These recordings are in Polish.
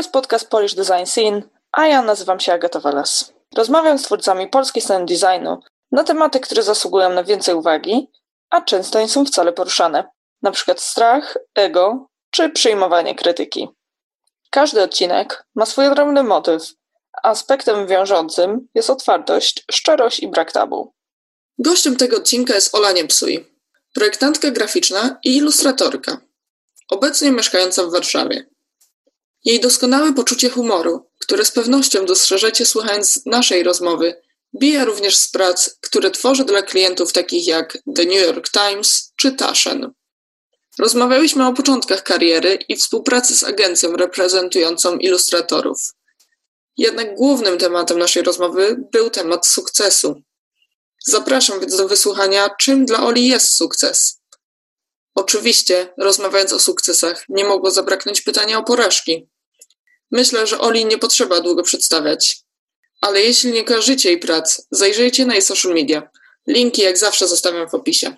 jest podcast Polish Design Scene, a ja nazywam się Agata Walas. Rozmawiam z twórcami polskiej sceny designu na tematy, które zasługują na więcej uwagi, a często nie są wcale poruszane, przykład strach, ego czy przyjmowanie krytyki. Każdy odcinek ma swój odrębny motyw, aspektem wiążącym jest otwartość, szczerość i brak tabu. Gościem tego odcinka jest Ola Niepsuj, projektantka graficzna i ilustratorka, obecnie mieszkająca w Warszawie. Jej doskonałe poczucie humoru, które z pewnością dostrzeżecie słuchając naszej rozmowy, bije również z prac, które tworzy dla klientów takich jak The New York Times czy Taschen. Rozmawialiśmy o początkach kariery i współpracy z agencją reprezentującą ilustratorów. Jednak głównym tematem naszej rozmowy był temat sukcesu. Zapraszam więc do wysłuchania, czym dla Oli jest sukces. Oczywiście, rozmawiając o sukcesach, nie mogło zabraknąć pytania o porażki. Myślę, że Oli nie potrzeba długo przedstawiać. Ale jeśli nie kojarzycie jej prac, zajrzyjcie na jej social media. Linki jak zawsze zostawiam w opisie.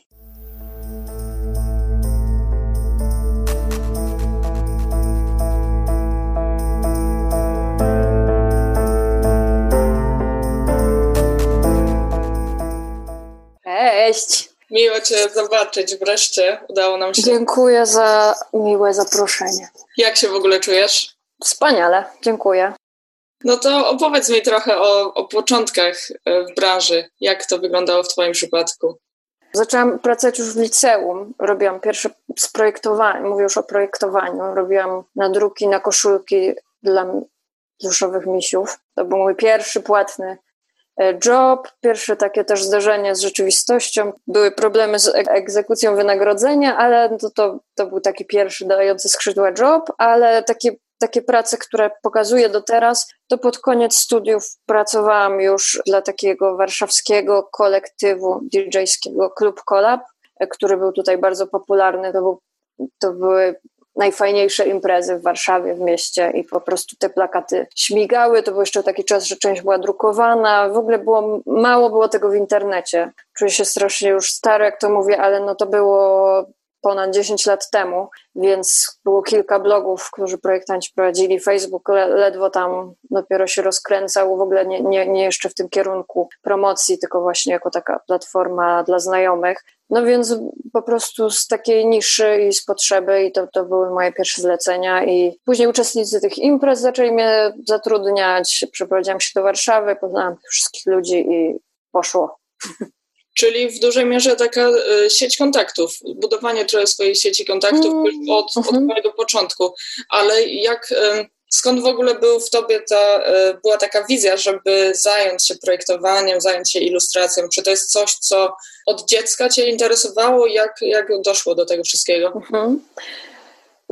Cześć! Miło Cię zobaczyć wreszcie. Udało nam się. Dziękuję za miłe zaproszenie. Jak się w ogóle czujesz? Wspaniale, dziękuję. No to opowiedz mi trochę o, o początkach e, w branży. Jak to wyglądało w Twoim przypadku? Zaczęłam pracować już w liceum. Robiłam pierwsze sprojektowanie, mówię już o projektowaniu. Robiłam nadruki na koszulki dla pluszowych misiów. To był mój pierwszy płatny E, job, pierwsze takie też zderzenie z rzeczywistością. Były problemy z egzekucją wynagrodzenia, ale to, to, to był taki pierwszy dający skrzydła job, ale takie, takie prace, które pokazuję do teraz, to pod koniec studiów pracowałam już dla takiego warszawskiego kolektywu DJ-skiego Club Collab, który był tutaj bardzo popularny. To, był, to były najfajniejsze imprezy w Warszawie, w mieście i po prostu te plakaty śmigały. To był jeszcze taki czas, że część była drukowana. W ogóle było, mało było tego w internecie. Czuję się strasznie już stary, jak to mówię, ale no to było ponad 10 lat temu, więc było kilka blogów, którzy projektanci prowadzili. Facebook ledwo tam dopiero się rozkręcał, w ogóle nie, nie, nie jeszcze w tym kierunku promocji, tylko właśnie jako taka platforma dla znajomych. No więc po prostu z takiej niszy i z potrzeby i to, to były moje pierwsze zlecenia i później uczestnicy tych imprez zaczęli mnie zatrudniać, przeprowadziłam się do Warszawy, poznałam wszystkich ludzi i poszło. Czyli w dużej mierze taka y, sieć kontaktów, budowanie trochę swojej sieci kontaktów mm, od, od uh-huh. mojego początku. Ale jak, y, skąd w ogóle był w tobie ta, y, była taka wizja, żeby zająć się projektowaniem, zająć się ilustracją? Czy to jest coś, co od dziecka cię interesowało? Jak, jak doszło do tego wszystkiego?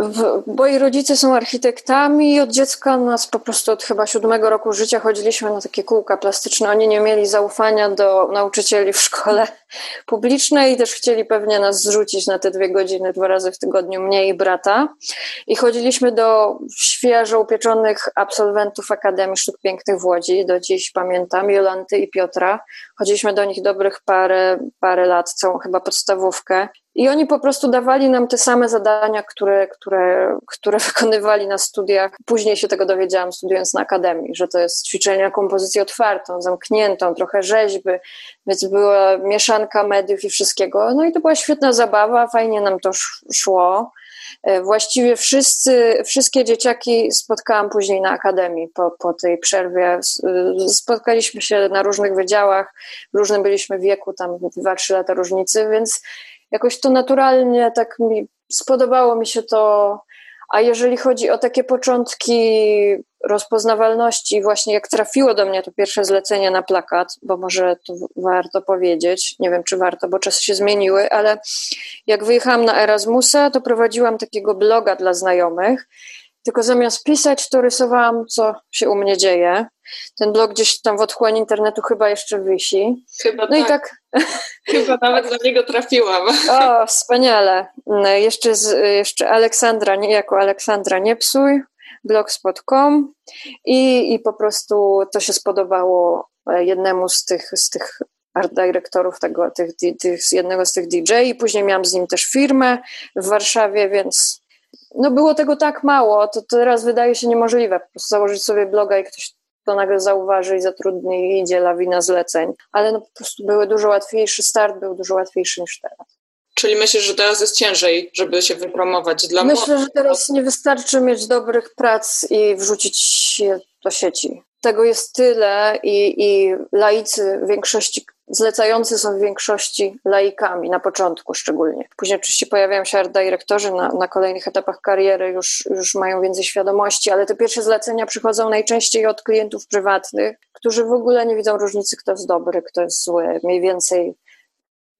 Uh-huh. Moi rodzice są architektami i od dziecka nas po prostu od chyba siódmego roku życia chodziliśmy na takie kółka plastyczne. Oni nie mieli zaufania do nauczycieli w szkole publicznej też chcieli pewnie nas zrzucić na te dwie godziny dwa razy w tygodniu, mnie i brata. I chodziliśmy do świeżo upieczonych absolwentów Akademii Sztuk Pięknych w Łodzi. Do dziś pamiętam Jolanty i Piotra. Chodziliśmy do nich dobrych parę, parę lat, całą chyba podstawówkę. I oni po prostu dawali nam te same zadania, które, które, które wykonywali na studiach. Później się tego dowiedziałam, studiując na akademii, że to jest ćwiczenie na kompozycję otwartą, zamkniętą, trochę rzeźby, więc była mieszanka mediów i wszystkiego. No i to była świetna zabawa, fajnie nam to szło. E, właściwie wszyscy, wszystkie dzieciaki spotkałam później na akademii po, po tej przerwie. Spotkaliśmy się na różnych wydziałach, w różnym byliśmy wieku, tam 2-3 lata różnicy, więc jakoś to naturalnie tak mi spodobało mi się to. A jeżeli chodzi o takie początki rozpoznawalności, właśnie jak trafiło do mnie to pierwsze zlecenie na plakat, bo może to warto powiedzieć, nie wiem czy warto, bo czasy się zmieniły, ale jak wyjechałam na Erasmusa, to prowadziłam takiego bloga dla znajomych tylko zamiast pisać, to rysowałam, co się u mnie dzieje. Ten blog gdzieś tam w otchłani internetu chyba jeszcze wisi. Chyba no tak. i tak. Chyba nawet do niego trafiłam. O, wspaniale. Jeszcze, z, jeszcze Aleksandra, nie jako Aleksandra nie psuj, blogspot.com i, i po prostu to się spodobało e, jednemu z tych, z tych art dyrektorów tego, tych, tych, jednego z tych DJ i później miałam z nim też firmę w Warszawie, więc no było tego tak mało, to teraz wydaje się niemożliwe. Po prostu założyć sobie bloga i ktoś to nagle zauważy i zatrudni i idzie lawina zleceń. Ale no po prostu były dużo łatwiejszy, start był dużo łatwiejszy niż teraz. Czyli myślisz, że teraz jest ciężej, żeby się wypromować dla Myślę, że teraz nie wystarczy mieć dobrych prac i wrzucić je do sieci. Tego jest tyle i, i laicy w większości, zlecający są w większości laikami, na początku szczególnie. Później oczywiście pojawiają się art dyrektorzy na, na kolejnych etapach kariery, już, już mają więcej świadomości, ale te pierwsze zlecenia przychodzą najczęściej od klientów prywatnych, którzy w ogóle nie widzą różnicy, kto jest dobry, kto jest zły. Mniej więcej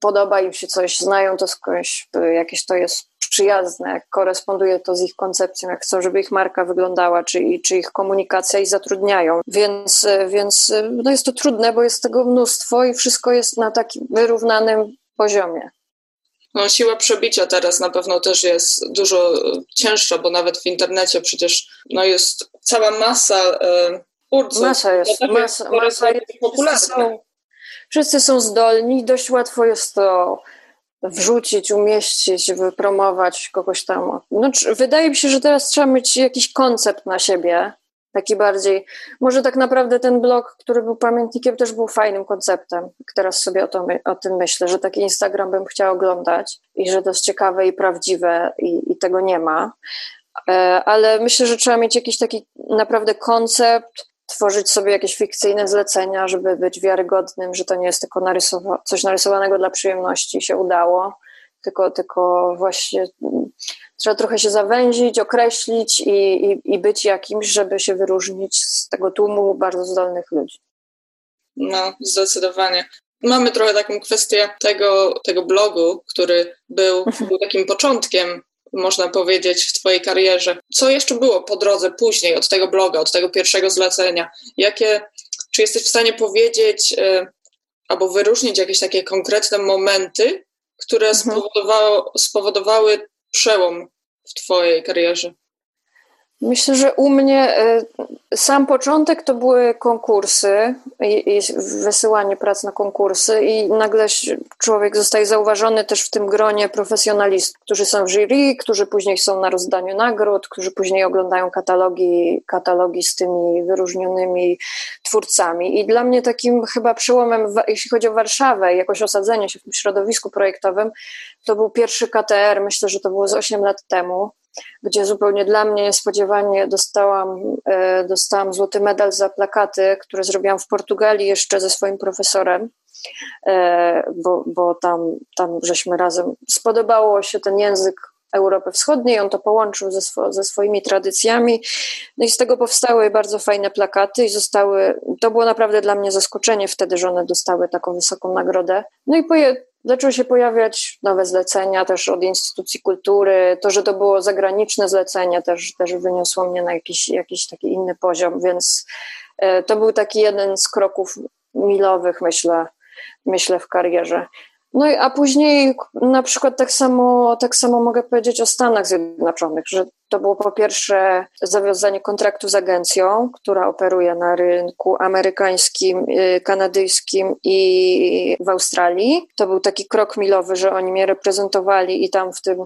podoba im się coś, znają to skądś, jakieś to jest przyjazne, koresponduje to z ich koncepcją, jak chcą, żeby ich marka wyglądała, czy, czy ich komunikacja i zatrudniają. Więc, więc no jest to trudne, bo jest tego mnóstwo i wszystko jest na takim wyrównanym poziomie. No, siła przebicia teraz na pewno też jest dużo cięższa, bo nawet w internecie przecież no, jest cała masa urców. Masa jest, masa, masa jest popularna. Wszyscy są zdolni, dość łatwo jest to wrzucić, umieścić, wypromować kogoś tam. No, wydaje mi się, że teraz trzeba mieć jakiś koncept na siebie, taki bardziej. Może tak naprawdę ten blog, który był pamiętnikiem, też był fajnym konceptem. Teraz sobie o, to, o tym myślę, że taki Instagram bym chciała oglądać i że to jest ciekawe i prawdziwe i, i tego nie ma. E, ale myślę, że trzeba mieć jakiś taki naprawdę koncept, tworzyć sobie jakieś fikcyjne zlecenia, żeby być wiarygodnym, że to nie jest tylko narysowa- coś narysowanego dla przyjemności się udało, tylko, tylko właśnie mm, trzeba trochę się zawęzić, określić i, i, i być jakimś, żeby się wyróżnić z tego tłumu bardzo zdolnych ludzi. No, zdecydowanie. Mamy trochę taką kwestię tego, tego blogu, który był, był takim początkiem można powiedzieć, w Twojej karierze. Co jeszcze było po drodze później od tego bloga, od tego pierwszego zlecenia? Jakie, czy jesteś w stanie powiedzieć y, albo wyróżnić jakieś takie konkretne momenty, które mhm. spowodowały, spowodowały przełom w Twojej karierze? Myślę, że u mnie e, sam początek to były konkursy i, i wysyłanie prac na konkursy i nagle człowiek zostaje zauważony też w tym gronie profesjonalistów, którzy są w jury, którzy później są na rozdaniu nagród, którzy później oglądają katalogi, katalogi z tymi wyróżnionymi twórcami. I dla mnie takim chyba przełomem, jeśli chodzi o Warszawę jakoś osadzenie się w tym środowisku projektowym, to był pierwszy KTR, myślę, że to było z 8 lat temu gdzie zupełnie dla mnie niespodziewanie dostałam, e, dostałam złoty medal za plakaty, które zrobiłam w Portugalii jeszcze ze swoim profesorem, e, bo, bo tam, tam żeśmy razem, spodobało się ten język Europy Wschodniej, on to połączył ze, swo, ze swoimi tradycjami. No i z tego powstały bardzo fajne plakaty i zostały, to było naprawdę dla mnie zaskoczenie wtedy, że one dostały taką wysoką nagrodę. No i poje, Zaczęły się pojawiać nowe zlecenia też od instytucji kultury. To, że to było zagraniczne zlecenie, też, też wyniosło mnie na jakiś, jakiś taki inny poziom, więc e, to był taki jeden z kroków milowych, myślę, myślę w karierze. No i a później na przykład tak samo, tak samo mogę powiedzieć o Stanach Zjednoczonych, że to było po pierwsze zawiązanie kontraktu z agencją, która operuje na rynku amerykańskim, y, kanadyjskim i w Australii. To był taki krok milowy, że oni mnie reprezentowali i tam w tym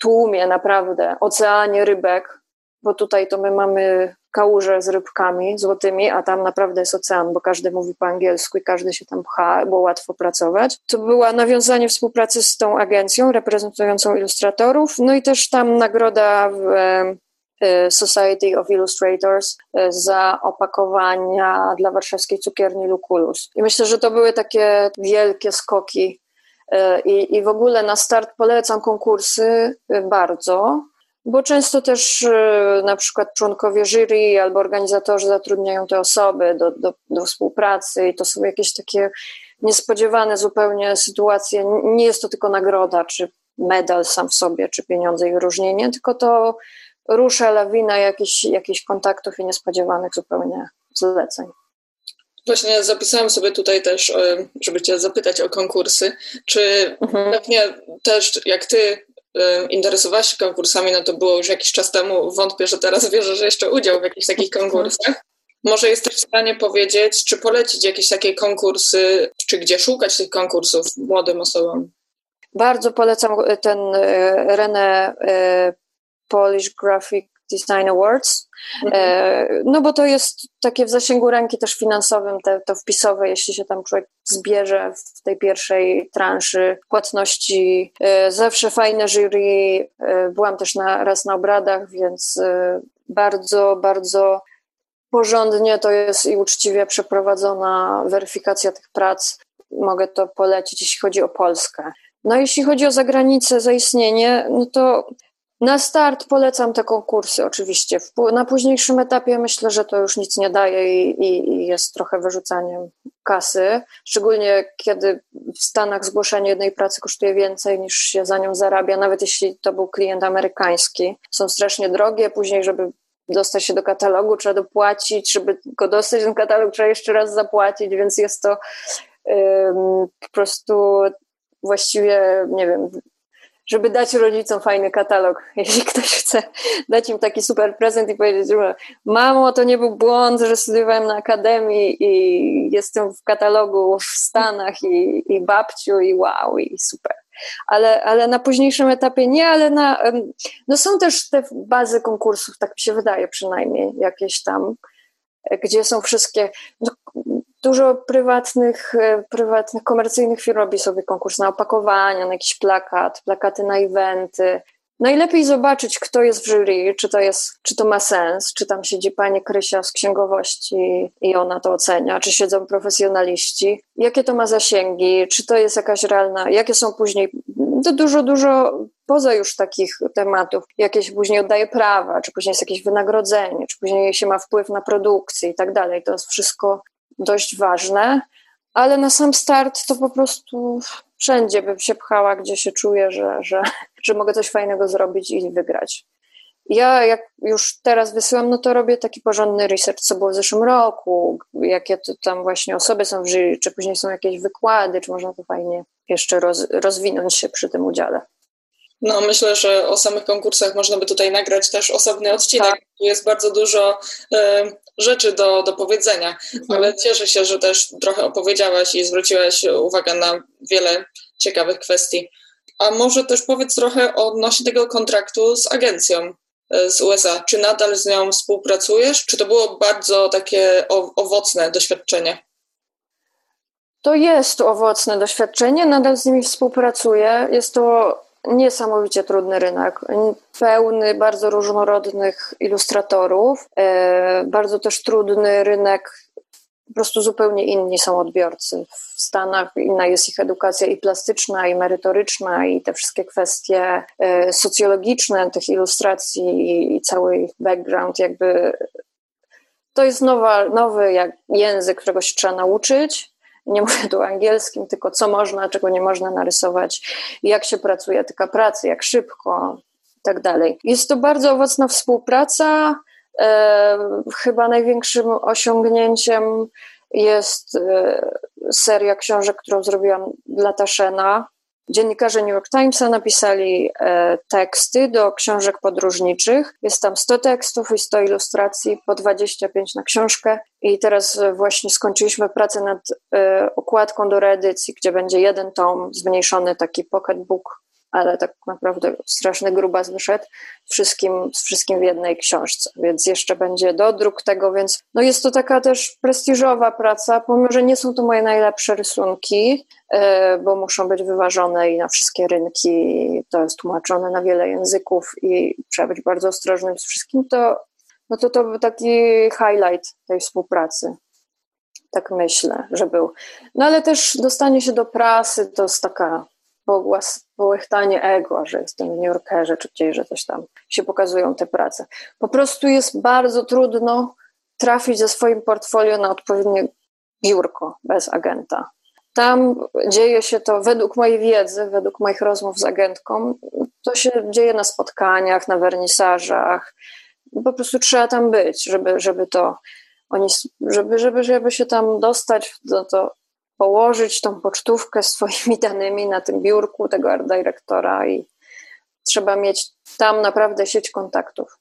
tłumie naprawdę, oceanie rybek, bo tutaj to my mamy kałuże z rybkami złotymi, a tam naprawdę jest ocean, bo każdy mówi po angielsku i każdy się tam pcha, było łatwo pracować. To była nawiązanie współpracy z tą agencją reprezentującą ilustratorów, no i też tam nagroda w e, Society of Illustrators e, za opakowania dla warszawskiej cukierni Lukulus. I myślę, że to były takie wielkie skoki e, i, i w ogóle na start polecam konkursy bardzo, bo często też e, na przykład członkowie jury albo organizatorzy zatrudniają te osoby do, do, do współpracy i to są jakieś takie niespodziewane zupełnie sytuacje. Nie jest to tylko nagroda, czy medal sam w sobie, czy pieniądze i wyróżnienie, tylko to rusza lawina jakichś, jakichś kontaktów i niespodziewanych zupełnie zleceń. Właśnie zapisałam sobie tutaj też, e, żeby Cię zapytać o konkursy. Czy mhm. pewnie też jak Ty interesowałaś się konkursami, no to było już jakiś czas temu. Wątpię, że teraz bierzesz jeszcze udział w jakichś takich konkursach. Może jesteś w stanie powiedzieć, czy polecić jakieś takie konkursy, czy gdzie szukać tych konkursów młodym osobom? Bardzo polecam ten e, René e, Polish Graphic Design Awards. Mhm. E, no bo to jest takie w zasięgu ręki też finansowym, te, to wpisowe, jeśli się tam człowiek zbierze w tej pierwszej transzy płatności. E, zawsze fajne jury. E, byłam też na, raz na obradach, więc bardzo, bardzo porządnie to jest i uczciwie przeprowadzona weryfikacja tych prac. Mogę to polecić, jeśli chodzi o Polskę. No jeśli chodzi o zagranicę, zaistnienie, no to na start polecam te konkursy oczywiście. Na późniejszym etapie myślę, że to już nic nie daje i, i, i, jest trochę wyrzucaniem kasy. Szczególnie kiedy w Stanach zgłoszenie jednej pracy kosztuje więcej niż się za nią zarabia, nawet jeśli to był klient amerykański. Są strasznie drogie, później, żeby dostać się do katalogu, trzeba dopłacić, żeby go dostać do katalogu, trzeba jeszcze raz zapłacić, więc jest to po prostu właściwie, nie wiem, żeby dać rodzicom fajny katalog. Jeśli ktoś chce dać im taki super prezent i powiedzieć, że mamo, to nie był błąd, że studiowałem na akademii i jestem w katalogu w Stanach i, i babciu i wow, i super. Ale, ale na późniejszym etapie nie, ale na, no są też te bazy konkursów, tak mi się wydaje przynajmniej, jakieś tam, gdzie są wszystkie, no, dużo prywatnych, e, prywatnych, komercyjnych firm robi sobie konkurs na opakowania, na jakiś plakat, plakaty na eventy. Najlepiej zobaczyć, kto jest w jury, czy to, jest, czy to ma sens, czy tam siedzi pani Krysia z księgowości i ona to ocenia, czy siedzą profesjonaliści, jakie to ma zasięgi, czy to jest jakaś realna, jakie są później, to dużo, dużo poza już takich tematów, jakieś później oddaje prawa, czy później jest jakieś wynagrodzenie, czy później się ma wpływ na produkcję i tak dalej. To jest wszystko dość ważne, ale na sam start to po prostu wszędzie bym się pchała, gdzie się czuję, że, że, że mogę coś fajnego zrobić i wygrać. Ja jak już teraz wysyłam, no to robię taki porządny research, co było w zeszłym roku, jakie to tam właśnie osoby są w jury, czy później są jakieś wykłady, czy można to fajnie jeszcze roz, rozwinąć się przy tym udziale. No, myślę, że o samych konkursach można by tutaj nagrać też osobny odcinek. Tak. Tu jest bardzo dużo y, rzeczy do, do powiedzenia, mhm. ale cieszę się, że też trochę opowiedziałaś i zwróciłaś uwagę na wiele ciekawych kwestii. A może też powiedz trochę odnośnie tego kontraktu z agencją e, z USA. Czy nadal z nią współpracujesz? Czy to było bardzo takie owocne doświadczenie? To jest owocne doświadczenie, nadal z nimi współpracuję. Jest to niesamowicie trudny rynek, pełny bardzo różnorodnych ilustratorów, e, bardzo też trudny rynek, po prostu zupełnie inni są odbiorcy. W Stanach inna jest ich edukacja i plastyczna, i merytoryczna, i te wszystkie kwestie e, socjologiczne tych ilustracji i cały background jakby to jest nowa, nowy jak język, którego się trzeba nauczyć nie mówię tu angielskim, tylko co można, czego nie można narysować, jak się pracuje, etyka pracy, jak szybko i tak dalej. Jest to bardzo owocna współpraca. E, chyba największym osiągnięciem jest e, seria książek, którą zrobiłam dla Taszena, Dziennikarze New York Timesa napisali e, teksty do książek podróżniczych. Jest tam 100 tekstów i 100 ilustracji, po 25 na książkę. I teraz właśnie skończyliśmy pracę nad e, okładką do reedycji, gdzie będzie jeden tom, zmniejszony taki pocketbook ale tak naprawdę straszny grubas wyszedł wszystkim, z wszystkim w jednej książce, więc jeszcze będzie dodruk tego, więc no jest to taka też prestiżowa praca, pomimo, że nie są to moje najlepsze rysunki, e, bo muszą być wyważone i na wszystkie rynki, to jest tłumaczone na wiele języków i trzeba być bardzo ostrożnym z wszystkim, to no to to był taki highlight tej współpracy. Tak myślę, że był. No ale też dostanie się do prasy to jest taka pogłas, połechtanie ego, że jestem w New Yorkerze czy gdzieś, że coś tam się pokazują te prace. Po prostu jest bardzo trudno trafić ze swoim portfolio na odpowiednie biurko bez agenta. Tam dzieje się to, według mojej wiedzy, według moich rozmów z agentką, to się dzieje na spotkaniach, na wernisażach. Po prostu trzeba tam być, żeby, żeby to oni, żeby, żeby, żeby się tam dostać, to, to położyć tą pocztówkę swoimi danymi na tym biurku tego art dyrektora i trzeba mieć tam naprawdę sieć kontaktów.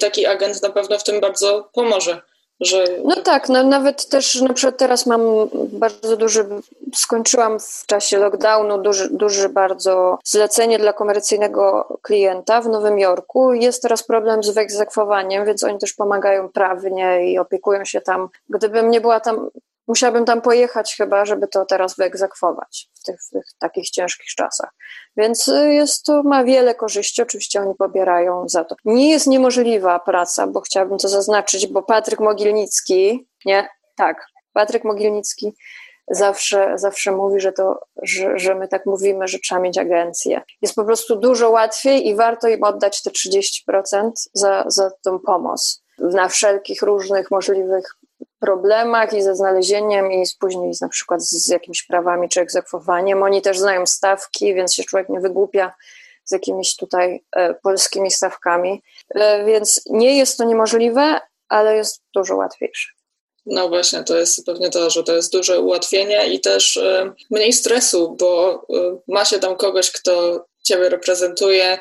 Taki agent na pewno w tym bardzo pomoże, Że... No tak, no, nawet też na przykład teraz mam bardzo duży, skończyłam w czasie lockdownu duży, duży bardzo zlecenie dla komercyjnego klienta w Nowym Jorku. Jest teraz problem z wyegzekwowaniem, więc oni też pomagają prawnie i opiekują się tam. Gdybym nie była tam musiałabym tam pojechać chyba, żeby to teraz wyegzekwować w tych, w tych, takich ciężkich czasach. Więc y, jest to, ma wiele korzyści, oczywiście oni pobierają za to. Nie jest niemożliwa praca, bo chciałabym to zaznaczyć, bo Patryk Mogilnicki, nie, tak, Patryk Mogilnicki zawsze, zawsze mówi, że, to, że, że my tak mówimy, że trzeba mieć agencję. Jest po prostu dużo łatwiej i warto im oddać te 30% za, za tą pomoc na wszelkich różnych możliwych problemach i ze znalezieniem i później na przykład z jakimiś prawami czy egzekwowaniem. Oni też znają stawki, więc się człowiek nie wygłupia z jakimiś tutaj e, polskimi stawkami. E, więc nie jest to niemożliwe, ale jest dużo łatwiejsze. No właśnie, to jest pewnie to, że to jest duże ułatwienie i też e, mniej stresu, bo ma się tam kogoś, kto ciebie reprezentuje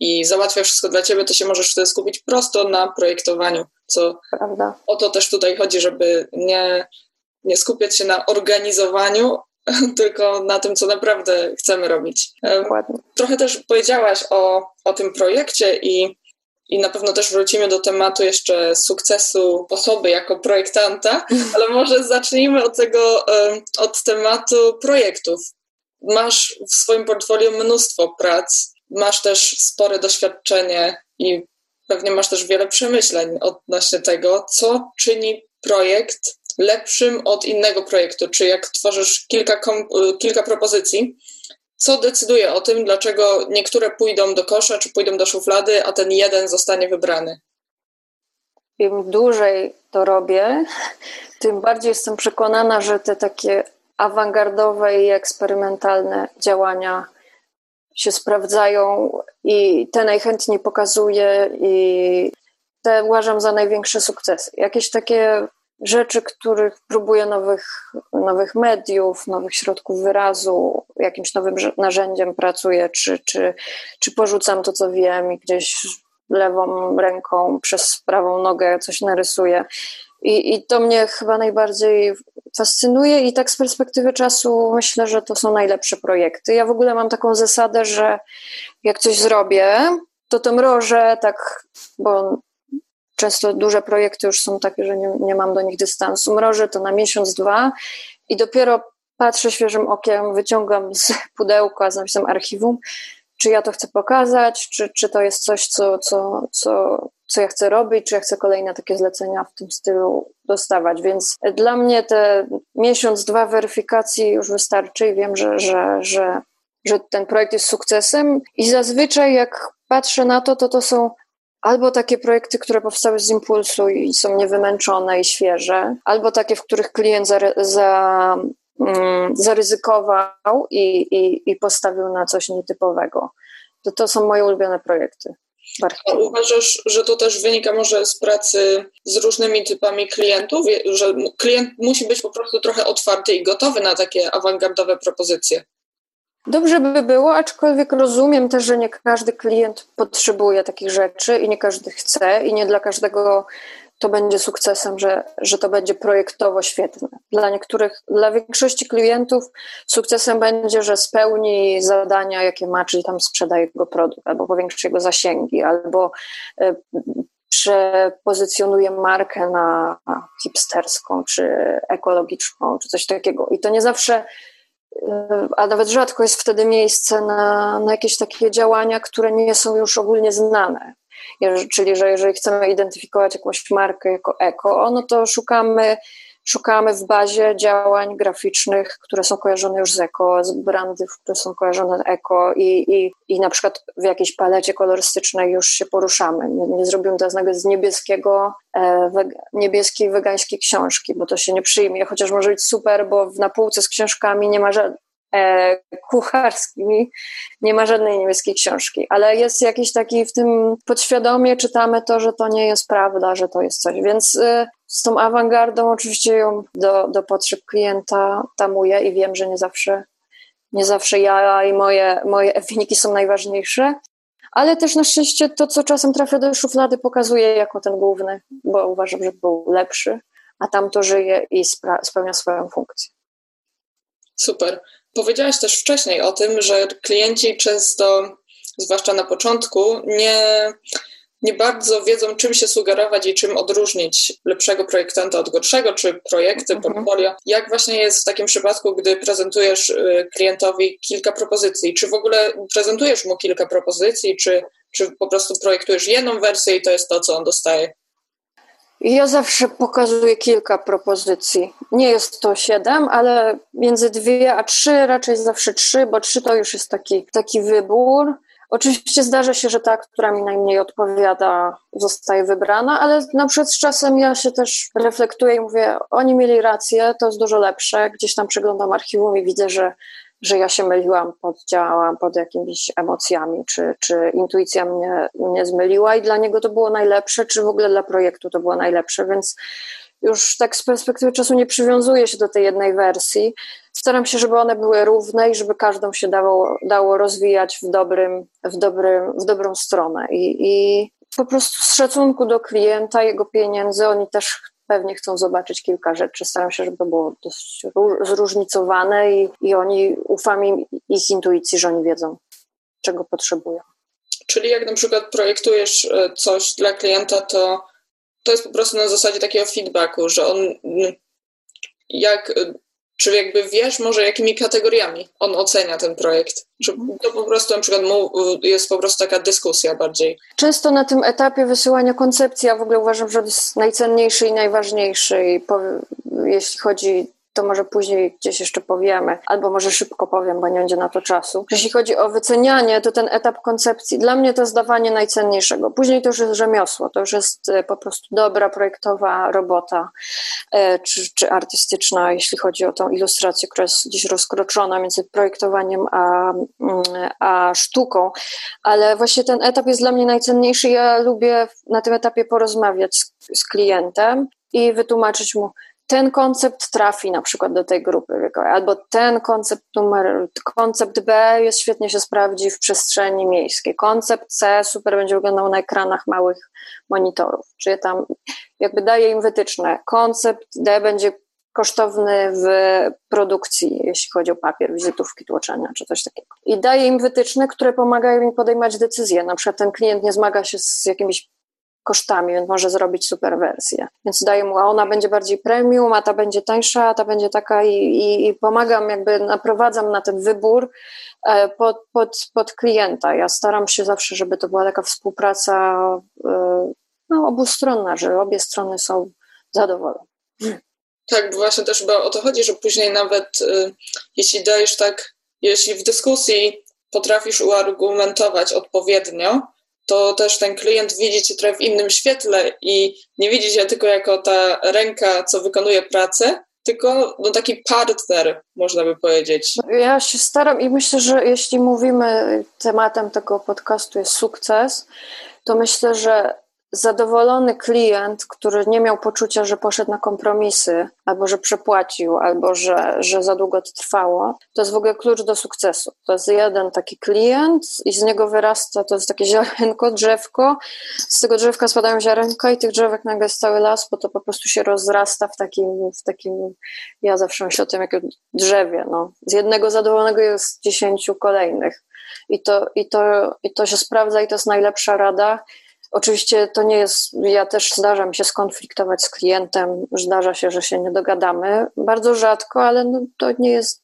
i załatwia wszystko dla ciebie, to się możesz wtedy skupić prosto na projektowaniu, co Prawda. o to też tutaj chodzi, żeby nie, nie skupiać się na organizowaniu, tylko na tym, co naprawdę chcemy robić. Dokładnie. Trochę też powiedziałaś o, o tym projekcie i, i na pewno też wrócimy do tematu jeszcze sukcesu osoby jako projektanta, ale może zacznijmy od tego, od tematu projektów masz w swoim portfolio mnóstwo prac, masz też spore doświadczenie i pewnie masz też wiele przemyśleń odnośnie tego, co czyni projekt lepszym od innego projektu, czy jak tworzysz kilka, kilka propozycji, co decyduje o tym, dlaczego niektóre pójdą do kosza, czy pójdą do szuflady, a ten jeden zostanie wybrany? Im dłużej to robię, tym bardziej jestem przekonana, że te takie awangardowe i eksperymentalne działania się sprawdzają i te najchętniej pokazuję i te uważam za największe sukcesy. Jakieś takie rzeczy, których próbuję nowych, nowych mediów, nowych środków wyrazu, jakimś nowym narzędziem pracuję, czy, czy, czy porzucam to, co wiem i gdzieś lewą ręką przez prawą nogę coś narysuję. I, I to mnie chyba najbardziej fascynuje i tak z perspektywy czasu myślę, że to są najlepsze projekty. Ja w ogóle mam taką zasadę, że jak coś zrobię, to to mrożę tak, bo często duże projekty już są takie, że nie, nie mam do nich dystansu. Mrożę to na miesiąc, dwa i dopiero patrzę świeżym okiem, wyciągam z pudełka z archiwum, czy ja to chcę pokazać, czy, czy to jest coś, co, co, co, co ja chcę robić, czy ja chcę kolejne takie zlecenia w tym stylu dostawać. Więc dla mnie te miesiąc, dwa weryfikacji już wystarczy i wiem, że, że, że, że ten projekt jest sukcesem. I zazwyczaj, jak patrzę na to, to to są albo takie projekty, które powstały z impulsu i są niewymęczone i świeże, albo takie, w których klient za, za zaryzykował i, i, i postawił na coś nietypowego. To, to są moje ulubione projekty. A uważasz, że to też wynika może z pracy z różnymi typami klientów, że klient musi być po prostu trochę otwarty i gotowy na takie awangardowe propozycje? Dobrze by było, aczkolwiek rozumiem też, że nie każdy klient potrzebuje takich rzeczy i nie każdy chce i nie dla każdego to będzie sukcesem, że, że to będzie projektowo świetne. Dla niektórych, dla większości klientów sukcesem będzie, że spełni zadania, jakie ma, czyli tam sprzeda jego produkt, albo powiększy jego zasięgi, albo e, przepozycjonuje markę na hipsterską, czy ekologiczną, czy coś takiego. I to nie zawsze e, a nawet rzadko jest wtedy miejsce na, na jakieś takie działania, które nie są już ogólnie znane. Czyli, że jeżeli chcemy identyfikować jakąś markę jako eko, no to szukamy, szukamy w bazie działań graficznych, które są kojarzone już z eko, z brandów, które są kojarzone z eko i, i, i na przykład w jakiejś palecie kolorystycznej już się poruszamy. Nie, nie zrobimy teraz nagle z niebieskiego, e, niebieskiej wegańskiej książki, bo to się nie przyjmie, chociaż może być super, bo na półce z książkami nie ma kucharskimi, nie ma żadnej niemieckiej książki, ale jest jakiś taki w tym podświadomie czytamy to, że to nie jest prawda, że to jest coś, więc y, z tą awangardą oczywiście ją do, do potrzeb klienta tamuję i wiem, że nie zawsze, nie zawsze ja i moje, moje wyniki są najważniejsze, ale też na szczęście to, co czasem trafia do szuflady, pokazuje jako ten główny, bo uważam, że był lepszy, a tam to żyje i spełnia swoją funkcję. Super. Powiedziałaś też wcześniej o tym, że klienci często, zwłaszcza na początku, nie, nie bardzo wiedzą, czym się sugerować i czym odróżnić lepszego projektanta od gorszego, czy projekty, mhm. portfolio. Jak właśnie jest w takim przypadku, gdy prezentujesz y, klientowi kilka propozycji? Czy w ogóle prezentujesz mu kilka propozycji, czy, czy po prostu projektujesz jedną wersję i to jest to, co on dostaje? Ja zawsze pokazuję kilka propozycji. Nie jest to siedem, ale między dwie a trzy, raczej zawsze trzy, bo trzy to już jest taki, taki wybór. Oczywiście zdarza się, że ta, która mi najmniej odpowiada, zostaje wybrana, ale na przykład z czasem ja się też reflektuję i mówię, oni mieli rację, to jest dużo lepsze. Gdzieś tam przeglądam archiwum i widzę, że, że ja się myliłam, poddziałałam pod jakimiś emocjami, czy, czy intuicja mnie, mnie zmyliła i dla niego to było najlepsze, czy w ogóle dla projektu to było najlepsze, więc już tak z perspektywy czasu nie przywiązuję się do tej jednej wersji. Staram się, żeby one były równe i żeby każdą się dało, dało rozwijać w, dobrym, w, dobrym, w dobrą stronę. I, I po prostu z szacunku do klienta, jego pieniędzy, oni też pewnie chcą zobaczyć kilka rzeczy. Staram się, żeby było dość zróżnicowane i, i oni ufam im, ich intuicji, że oni wiedzą, czego potrzebują. Czyli jak na przykład projektujesz e, coś dla klienta, to to jest po prostu na zasadzie takiego feedbacku, że on jak, czy jakby wiesz może jakimi kategoriami on ocenia ten projekt? Czy to po prostu na przykład jest po prostu taka dyskusja bardziej? Często na tym etapie wysyłania koncepcji, ja w ogóle uważam, że to jest najcenniejszy i najważniejszy, jeśli chodzi to może później gdzieś jeszcze powiemy, albo może szybko powiem, bo nie będzie na to czasu. Jeśli chodzi o wycenianie, to ten etap koncepcji, dla mnie to jest dawanie najcenniejszego. Później to już jest rzemiosło, to już jest e, po prostu dobra projektowa robota, e, czy, czy artystyczna, jeśli chodzi o tą ilustrację, która jest gdzieś rozkroczona między projektowaniem a, mm, a sztuką, ale właśnie ten etap jest dla mnie najcenniejszy. Ja lubię na tym etapie porozmawiać z, z klientem i wytłumaczyć mu, ten koncept trafi na przykład do tej grupy wiekowej, albo ten koncept numer, koncept B jest świetnie się sprawdzi w przestrzeni miejskiej, koncept C super będzie wyglądał na ekranach małych monitorów, czyli tam jakby daje im wytyczne, koncept D będzie kosztowny w produkcji, jeśli chodzi o papier, wizytówki, tłoczenia czy coś takiego. I daje im wytyczne, które pomagają im podejmować decyzje. Na przykład ten klient nie zmaga się z jakimiś kosztami, więc może zrobić super wersję. Więc daję mu, a ona będzie bardziej premium, a ta będzie tańsza, a ta będzie taka i, i, i pomagam, jakby naprowadzam na ten wybór e, pod, pod, pod klienta. Ja staram się zawsze, żeby to była taka współpraca e, no, obustronna, że obie strony są zadowolone. Tak, bo właśnie też chyba o to chodzi, że później nawet y, jeśli dajesz tak, jeśli w dyskusji potrafisz uargumentować odpowiednio, to też ten klient widzi cię trochę w innym świetle i nie widzi cię tylko jako ta ręka, co wykonuje pracę, tylko no, taki partner, można by powiedzieć. Ja się staram i myślę, że jeśli mówimy, tematem tego podcastu jest sukces, to myślę, że zadowolony klient, który nie miał poczucia, że poszedł na kompromisy, albo że przepłacił, albo że, że za długo to trwało, to jest w ogóle klucz do sukcesu. To jest jeden taki klient i z niego wyrasta, to jest takie ziarenko, drzewko, z tego drzewka spadają ziarenka i tych drzewek nagle jest cały las, bo to po prostu się rozrasta w takim, w takim ja zawsze myślę o tym jak drzewie, no. Z jednego zadowolonego jest dziesięciu kolejnych. I to, i, to, I to się sprawdza i to jest najlepsza rada. Oczywiście to nie jest, ja też zdarza mi się skonfliktować z klientem, zdarza się, że się nie dogadamy, bardzo rzadko, ale no, to nie jest,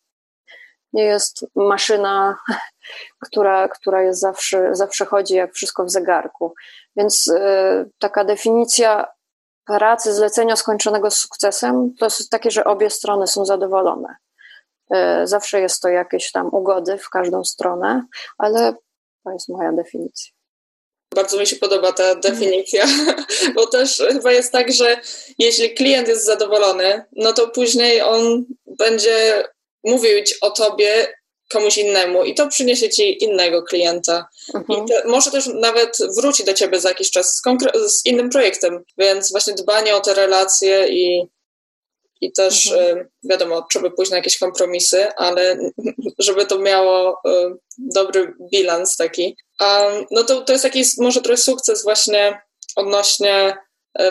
nie jest maszyna, która, która jest zawsze, zawsze chodzi jak wszystko w zegarku. Więc y, taka definicja pracy, zlecenia skończonego z sukcesem to jest takie, że obie strony są zadowolone. Y, zawsze jest to jakieś tam ugody w każdą stronę, ale to jest moja definicja. Bardzo mi się podoba ta definicja, bo też chyba jest tak, że jeśli klient jest zadowolony, no to później on będzie mówić o tobie komuś innemu i to przyniesie ci innego klienta. Mhm. I te, może też nawet wróci do ciebie za jakiś czas z, z, innym projektem, więc właśnie dbanie o te relacje i, i też mhm. wiadomo, trzeba pójść na jakieś kompromisy, ale żeby to miało dobry bilans taki. No to, to jest jakiś może trochę sukces właśnie odnośnie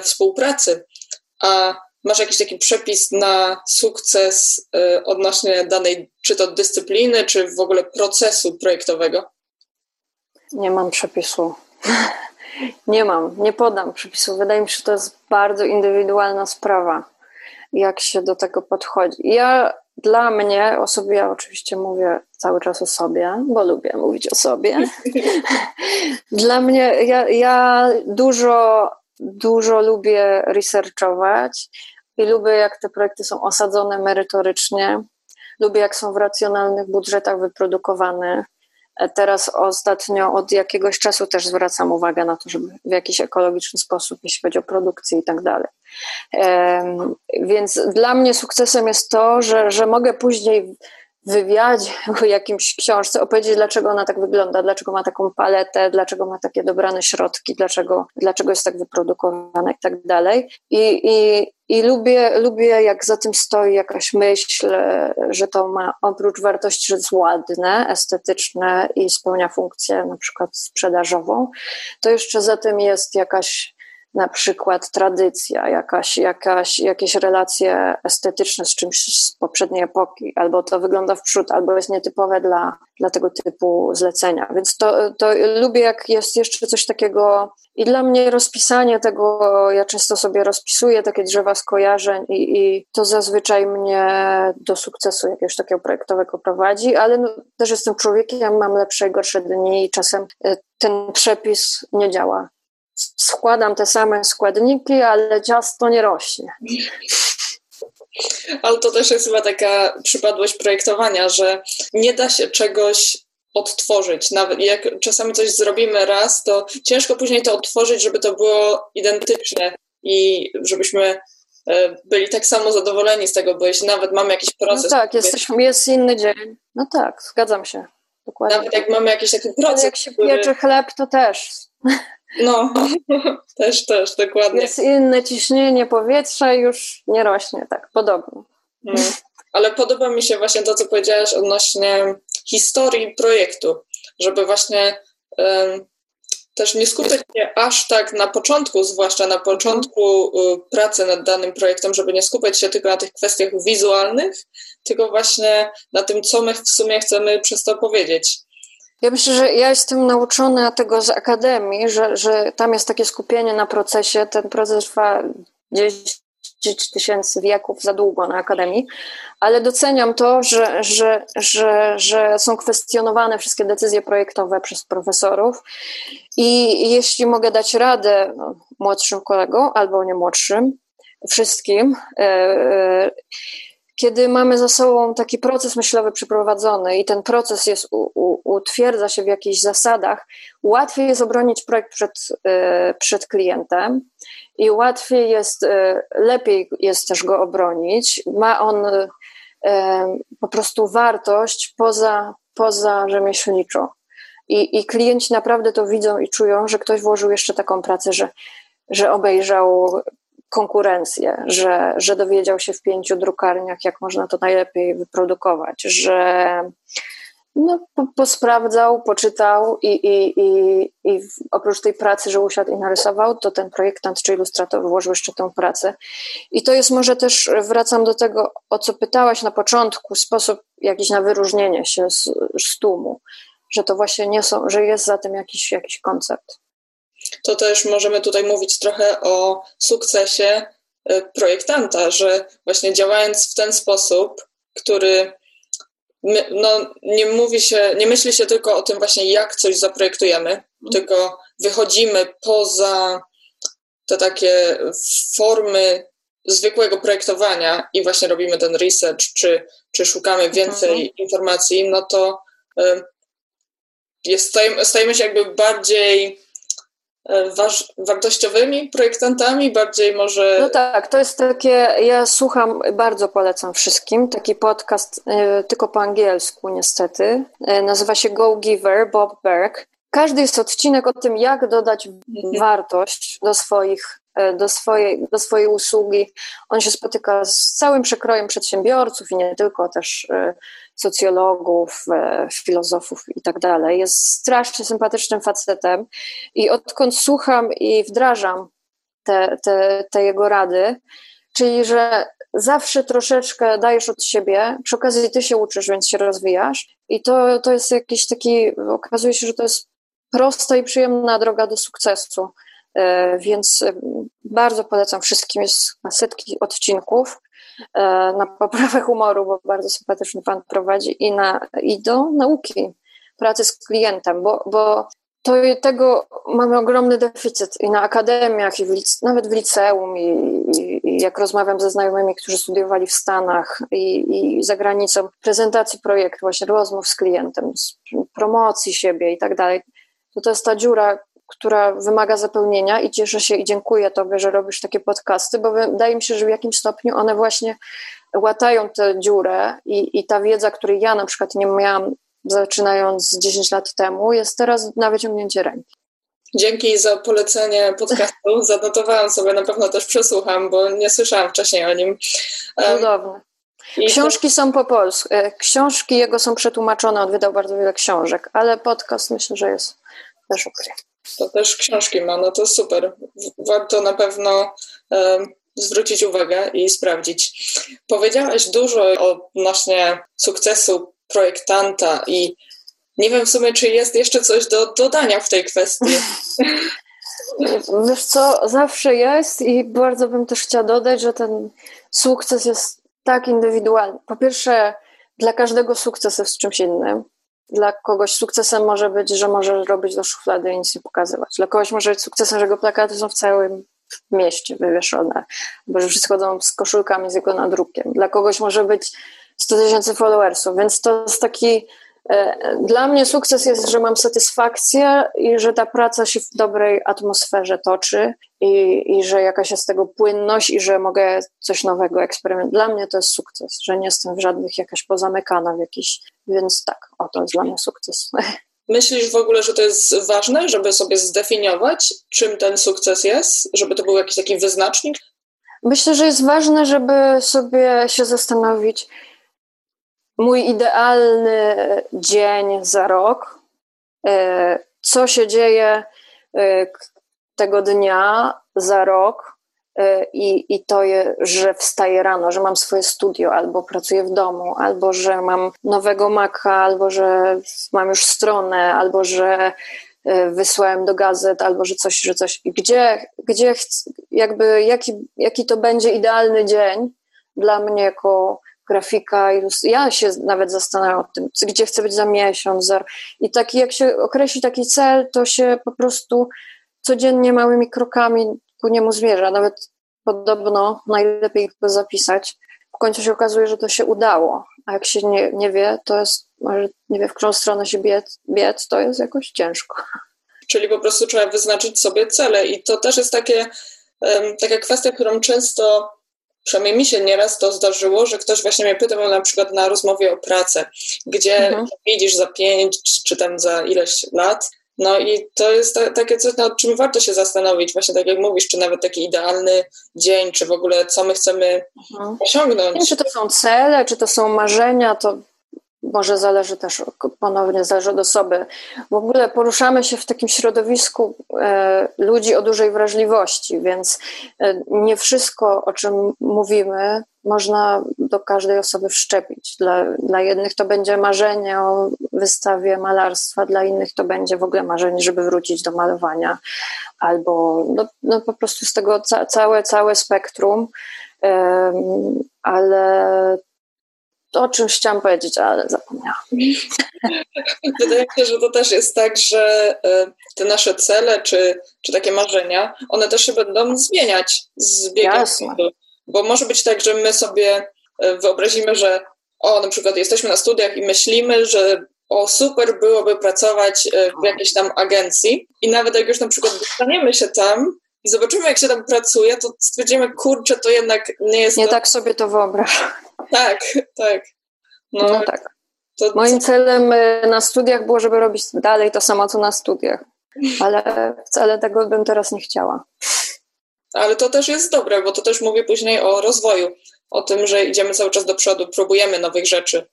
współpracy. A masz jakiś taki przepis na sukces odnośnie danej, czy to dyscypliny, czy w ogóle procesu projektowego? Nie mam przepisu. nie mam, nie podam przepisu. Wydaje mi się, że to jest bardzo indywidualna sprawa, jak się do tego podchodzi. Ja dla mnie, o sobie ja oczywiście mówię cały czas o sobie, bo lubię mówić o sobie. dla mnie, ja, ja dużo, dużo lubię researchować i lubię, jak te projekty są osadzone merytorycznie. Lubię, jak są w racjonalnych budżetach wyprodukowane. Teraz ostatnio od jakiegoś czasu też zwracam uwagę na to, żeby w jakiś ekologiczny sposób, jeśli chodzi o produkcję i tak dalej. Więc dla mnie sukcesem jest to, że, że mogę później w wywiadzie, jakimś książce opowiedzieć, dlaczego ona tak wygląda, dlaczego ma taką paletę, dlaczego ma takie dobrane środki, dlaczego, dlaczego jest tak wyprodukowana i tak dalej. I, i, i lubię, lubię, jak za tym stoi jakaś myśl, że to ma oprócz wartości, że jest ładne, estetyczne i spełnia funkcję na przykład sprzedażową, to jeszcze za tym jest jakaś na przykład tradycja, jakaś, jakaś, jakieś relacje estetyczne z czymś z poprzedniej epoki, albo to wygląda w przód, albo jest nietypowe dla, dla tego typu zlecenia. Więc to, to lubię, jak jest jeszcze coś takiego. I dla mnie rozpisanie tego, ja często sobie rozpisuję takie drzewa skojarzeń i, i to zazwyczaj mnie do sukcesu jakiegoś takiego projektowego prowadzi, ale no, też jestem człowiekiem, mam lepsze i gorsze dni i czasem y, ten przepis nie działa składam te same składniki, ale ciasto nie rośnie. Ale to też jest chyba taka przypadłość projektowania, że nie da się czegoś odtworzyć. Nawet jak czasami coś zrobimy raz, to ciężko później to odtworzyć, żeby to było identyczne i żebyśmy e, byli tak samo zadowoleni z tego, bo jeśli nawet mamy jakiś proces. No tak, jesteśmy, jest inny dzień. No tak, zgadzam się. Dokładnie. Nawet jak mamy jakiś taki proces. Ale jak się który... piecze chleb, to też. No, też, też, dokładnie. Jest inne ciśnienie powietrza już nie rośnie tak, podobnie. Mm. Ale podoba mi się właśnie to, co powiedziałaś odnośnie historii projektu, żeby właśnie um, też nie skupiać się aż tak na początku, zwłaszcza na początku y, pracy nad danym projektem, żeby nie skupiać się tylko na tych kwestiach wizualnych, tylko właśnie na tym, co my w sumie chcemy przez to powiedzieć. Ja myślę, że ja jestem nauczona tego z akademii, że, że tam jest takie skupienie na procesie. Ten proces trwa 10 tysięcy wieków za długo na akademii, ale doceniam to, że, że, że, że są kwestionowane wszystkie decyzje projektowe przez profesorów. I jeśli mogę dać radę no, młodszym kolegom albo nie młodszym, wszystkim, e, e, kiedy mamy za sobą taki proces myślowy przeprowadzony i ten proces jest, u, u, utwierdza się w jakichś zasadach, łatwiej jest obronić projekt przed, y, przed klientem i łatwiej jest, y, lepiej jest też go obronić. Ma on y, po prostu wartość poza, poza rzemieślniczą. I, I klienci naprawdę to widzą i czują, że ktoś włożył jeszcze taką pracę, że, że obejrzał konkurencję, że, że dowiedział się w pięciu drukarniach, jak można to najlepiej wyprodukować, że no, posprawdzał, poczytał i, i, i, i oprócz tej pracy, że usiadł i narysował, to ten projektant czy ilustrator włożył jeszcze tę pracę. I to jest może też, wracam do tego, o co pytałaś na początku, sposób jakiś na wyróżnienie się z, z tłumu, że to właśnie nie są, że jest za tym jakiś, jakiś koncept to też możemy tutaj mówić trochę o sukcesie e, projektanta, że właśnie działając w ten sposób, który no, nie mówi się, nie myśli się tylko o tym właśnie, jak coś zaprojektujemy, mm. tylko wychodzimy poza te takie formy zwykłego projektowania i właśnie robimy ten research, czy, czy szukamy więcej mhm. informacji, no to y, jest, stajemy, stajemy się jakby bardziej waż, wartościowymi projektantami, bardziej może. No tak, to jest takie. Ja słucham, bardzo polecam wszystkim. Taki podcast, e, tylko po angielsku, niestety. E, nazywa się Go Giver, Bob Berg. Każdy jest odcinek o tym, jak dodać mhm. wartość do swoich e, do swojej, do swojej usługi. On się spotyka z całym przekrojem przedsiębiorców i nie tylko, też e, socjologów, filozofów i tak dalej. Jest strasznie sympatycznym facetem i odkąd słucham i wdrażam te, te, te jego rady, czyli że zawsze troszeczkę dajesz od siebie, przy okazji ty się uczysz, więc się rozwijasz i to, to jest jakiś taki, okazuje się, że to jest prosta i przyjemna droga do sukcesu, e, więc e, bardzo polecam wszystkim, jest setki odcinków e, na poprawę humoru, bo bardzo sympatyczny pan prowadzi i, na, i do nauki, pracy z klientem, bo, bo to tego mamy ogromny deficyt i na akademiach, i w lice, nawet w liceum, i, i, i, jak rozmawiam ze znajomymi, którzy studiowali w Stanach i, i za granicą, prezentacji projektu, właśnie rozmów z klientem, z promocji siebie i tak dalej, to to jest ta dziura, która wymaga zapełnienia i cieszę się i dziękuję Tobie, że robisz takie podcasty, bo wydaje mi się, że w jakimś stopniu one właśnie łatają tę dziurę i, i ta wiedza, której ja na przykład nie miałam zaczynając 10 lat temu, jest teraz na wyciągnięcie ręki. Dzięki za polecenie podcastu. Zanotowałam sobie, na pewno też przesłucham, bo nie słyszałam wcześniej o nim. Cudowne. Książki są po polsku. E, książki jego są przetłumaczone, on wydał bardzo wiele książek, ale podcast myślę, że jest też ukryty. To też książki ma, no to super. Warto na pewno um, zwrócić uwagę i sprawdzić. Powiedziałaś dużo odnośnie sukcesu projektanta i nie wiem w sumie, czy jest jeszcze coś do dodania w tej kwestii. Wiesz co, zawsze jest i bardzo bym też chciała dodać, że ten sukces jest tak indywidualny. Po pierwsze, dla każdego sukces jest czymś innym. Dla kogoś sukcesem może być, że może robić do szuflady i nic nie pokazywać. Dla kogoś może być sukcesem, że jego plakaty są w całym mieście wywieszone, bo że wszyscy chodzą z koszulkami z jego nadrukiem. Dla kogoś może być 100 tysięcy followersów, więc to jest taki e, dla mnie sukces jest, że mam satysfakcję i że ta praca się w dobrej atmosferze toczy i, i że jakaś jest z tego płynność i że mogę coś nowego eksperymentować. Dla mnie to jest sukces, że nie jestem w żadnych jakaś pozamykana w jakiś, więc tak, o to jest dla mnie sukces. Myślisz w ogóle, że to jest ważne, żeby sobie zdefiniować, czym ten sukces jest, żeby to był jakiś taki wyznacznik? Myślę, że jest ważne, żeby sobie się zastanowić, mój idealny dzień za rok, e, co się dzieje e, tego dnia za rok i, i to, je, że wstaję rano, że mam swoje studio, albo pracuję w domu, albo że mam nowego maka, albo że mam już stronę, albo że wysłałem do gazet, albo że coś, że coś. Gdzie, gdzie jakby, jaki, jaki to będzie idealny dzień dla mnie jako grafika. Ja się nawet zastanawiam o tym, gdzie chcę być za miesiąc. Za... I taki, jak się określi taki cel, to się po prostu codziennie małymi krokami ku niemu zmierza. Nawet podobno najlepiej go zapisać. W końcu się okazuje, że to się udało. A jak się nie, nie wie, to jest, może nie wie, w którą stronę się biec, biec, to jest jakoś ciężko. Czyli po prostu trzeba wyznaczyć sobie cele i to też jest takie, um, taka kwestia, którą często przynajmniej mi się nieraz to zdarzyło, że ktoś właśnie mnie pytał na przykład na rozmowie o pracę, gdzie mhm. widzisz za pięć czy tam za ileś lat. No i to jest ta, takie coś, nad czym warto się zastanowić, właśnie tak jak mówisz, czy nawet taki idealny dzień, czy w ogóle co my chcemy mhm. osiągnąć. Wiem, czy to są cele, czy to są marzenia, to może zależy też, ponownie zależy od osoby. W ogóle poruszamy się w takim środowisku e, ludzi o dużej wrażliwości, więc e, nie wszystko, o czym mówimy, można do każdej osoby wszczepić. Dla, dla jednych to będzie marzenie o wystawie malarstwa, dla innych to będzie w ogóle marzenie, żeby wrócić do malowania, albo no, no po prostu z tego ca całe, całe spektrum. ale o czymś chciałam powiedzieć, ale zapomniałam. Wydaje mi się, że to też jest tak, że te nasze cele czy, czy takie marzenia, one też się będą zmieniać z biegiem czasu. Bo może być tak, że my sobie e, wyobrazimy, że o, na przykład jesteśmy na studiach i myślimy, że o, super byłoby pracować e, w jakiejś tam agencji i nawet jak już na przykład dostaniemy się tam, i zobaczymy, jak się tam pracuje, to stwierdzimy, kurczę, to jednak nie jest. Nie to... tak sobie to wyobrażam. Tak, tak. No, no tak. To, Moim celem y, na studiach było, żeby robić dalej to samo, co na studiach, ale wcale tego bym teraz nie chciała. Ale to też jest dobre, bo to też mówię później o rozwoju, o tym, że idziemy cały czas do przodu, próbujemy nowych rzeczy.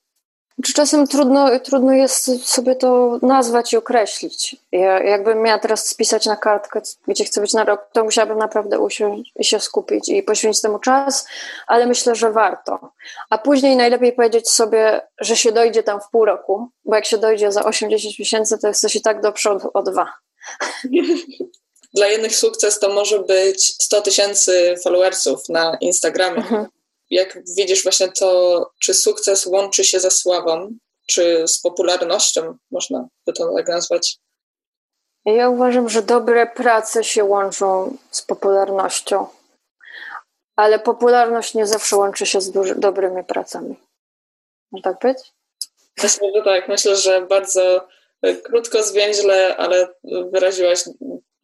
Czy czasem trudno, trudno jest sobie to nazwać i określić. Ja, jakbym miała teraz spisać na kartkę, gdzie chcę być na rok, to musiałabym naprawdę usiąść i się skupić i poświęcić temu czas, ale myślę, że warto. A później najlepiej powiedzieć sobie, że się dojdzie tam w pół roku, bo jak się dojdzie za 8-10 miesięcy, to jesteś i tak do przodu o dwa. Dla jednych sukces to może być 100 tysięcy followersów na Instagramie. Mhm jak widzisz właśnie to, czy sukces łączy się ze sławą, czy z popularnością, można by to tak nazwać? Ja uważam, że dobre prace się łączą z popularnością, ale popularność nie zawsze łączy się z duży, dobrymi pracami. Może tak być? Myślę, że tak. Myślę, że bardzo e, krótko, zwięźle, ale wyraziłaś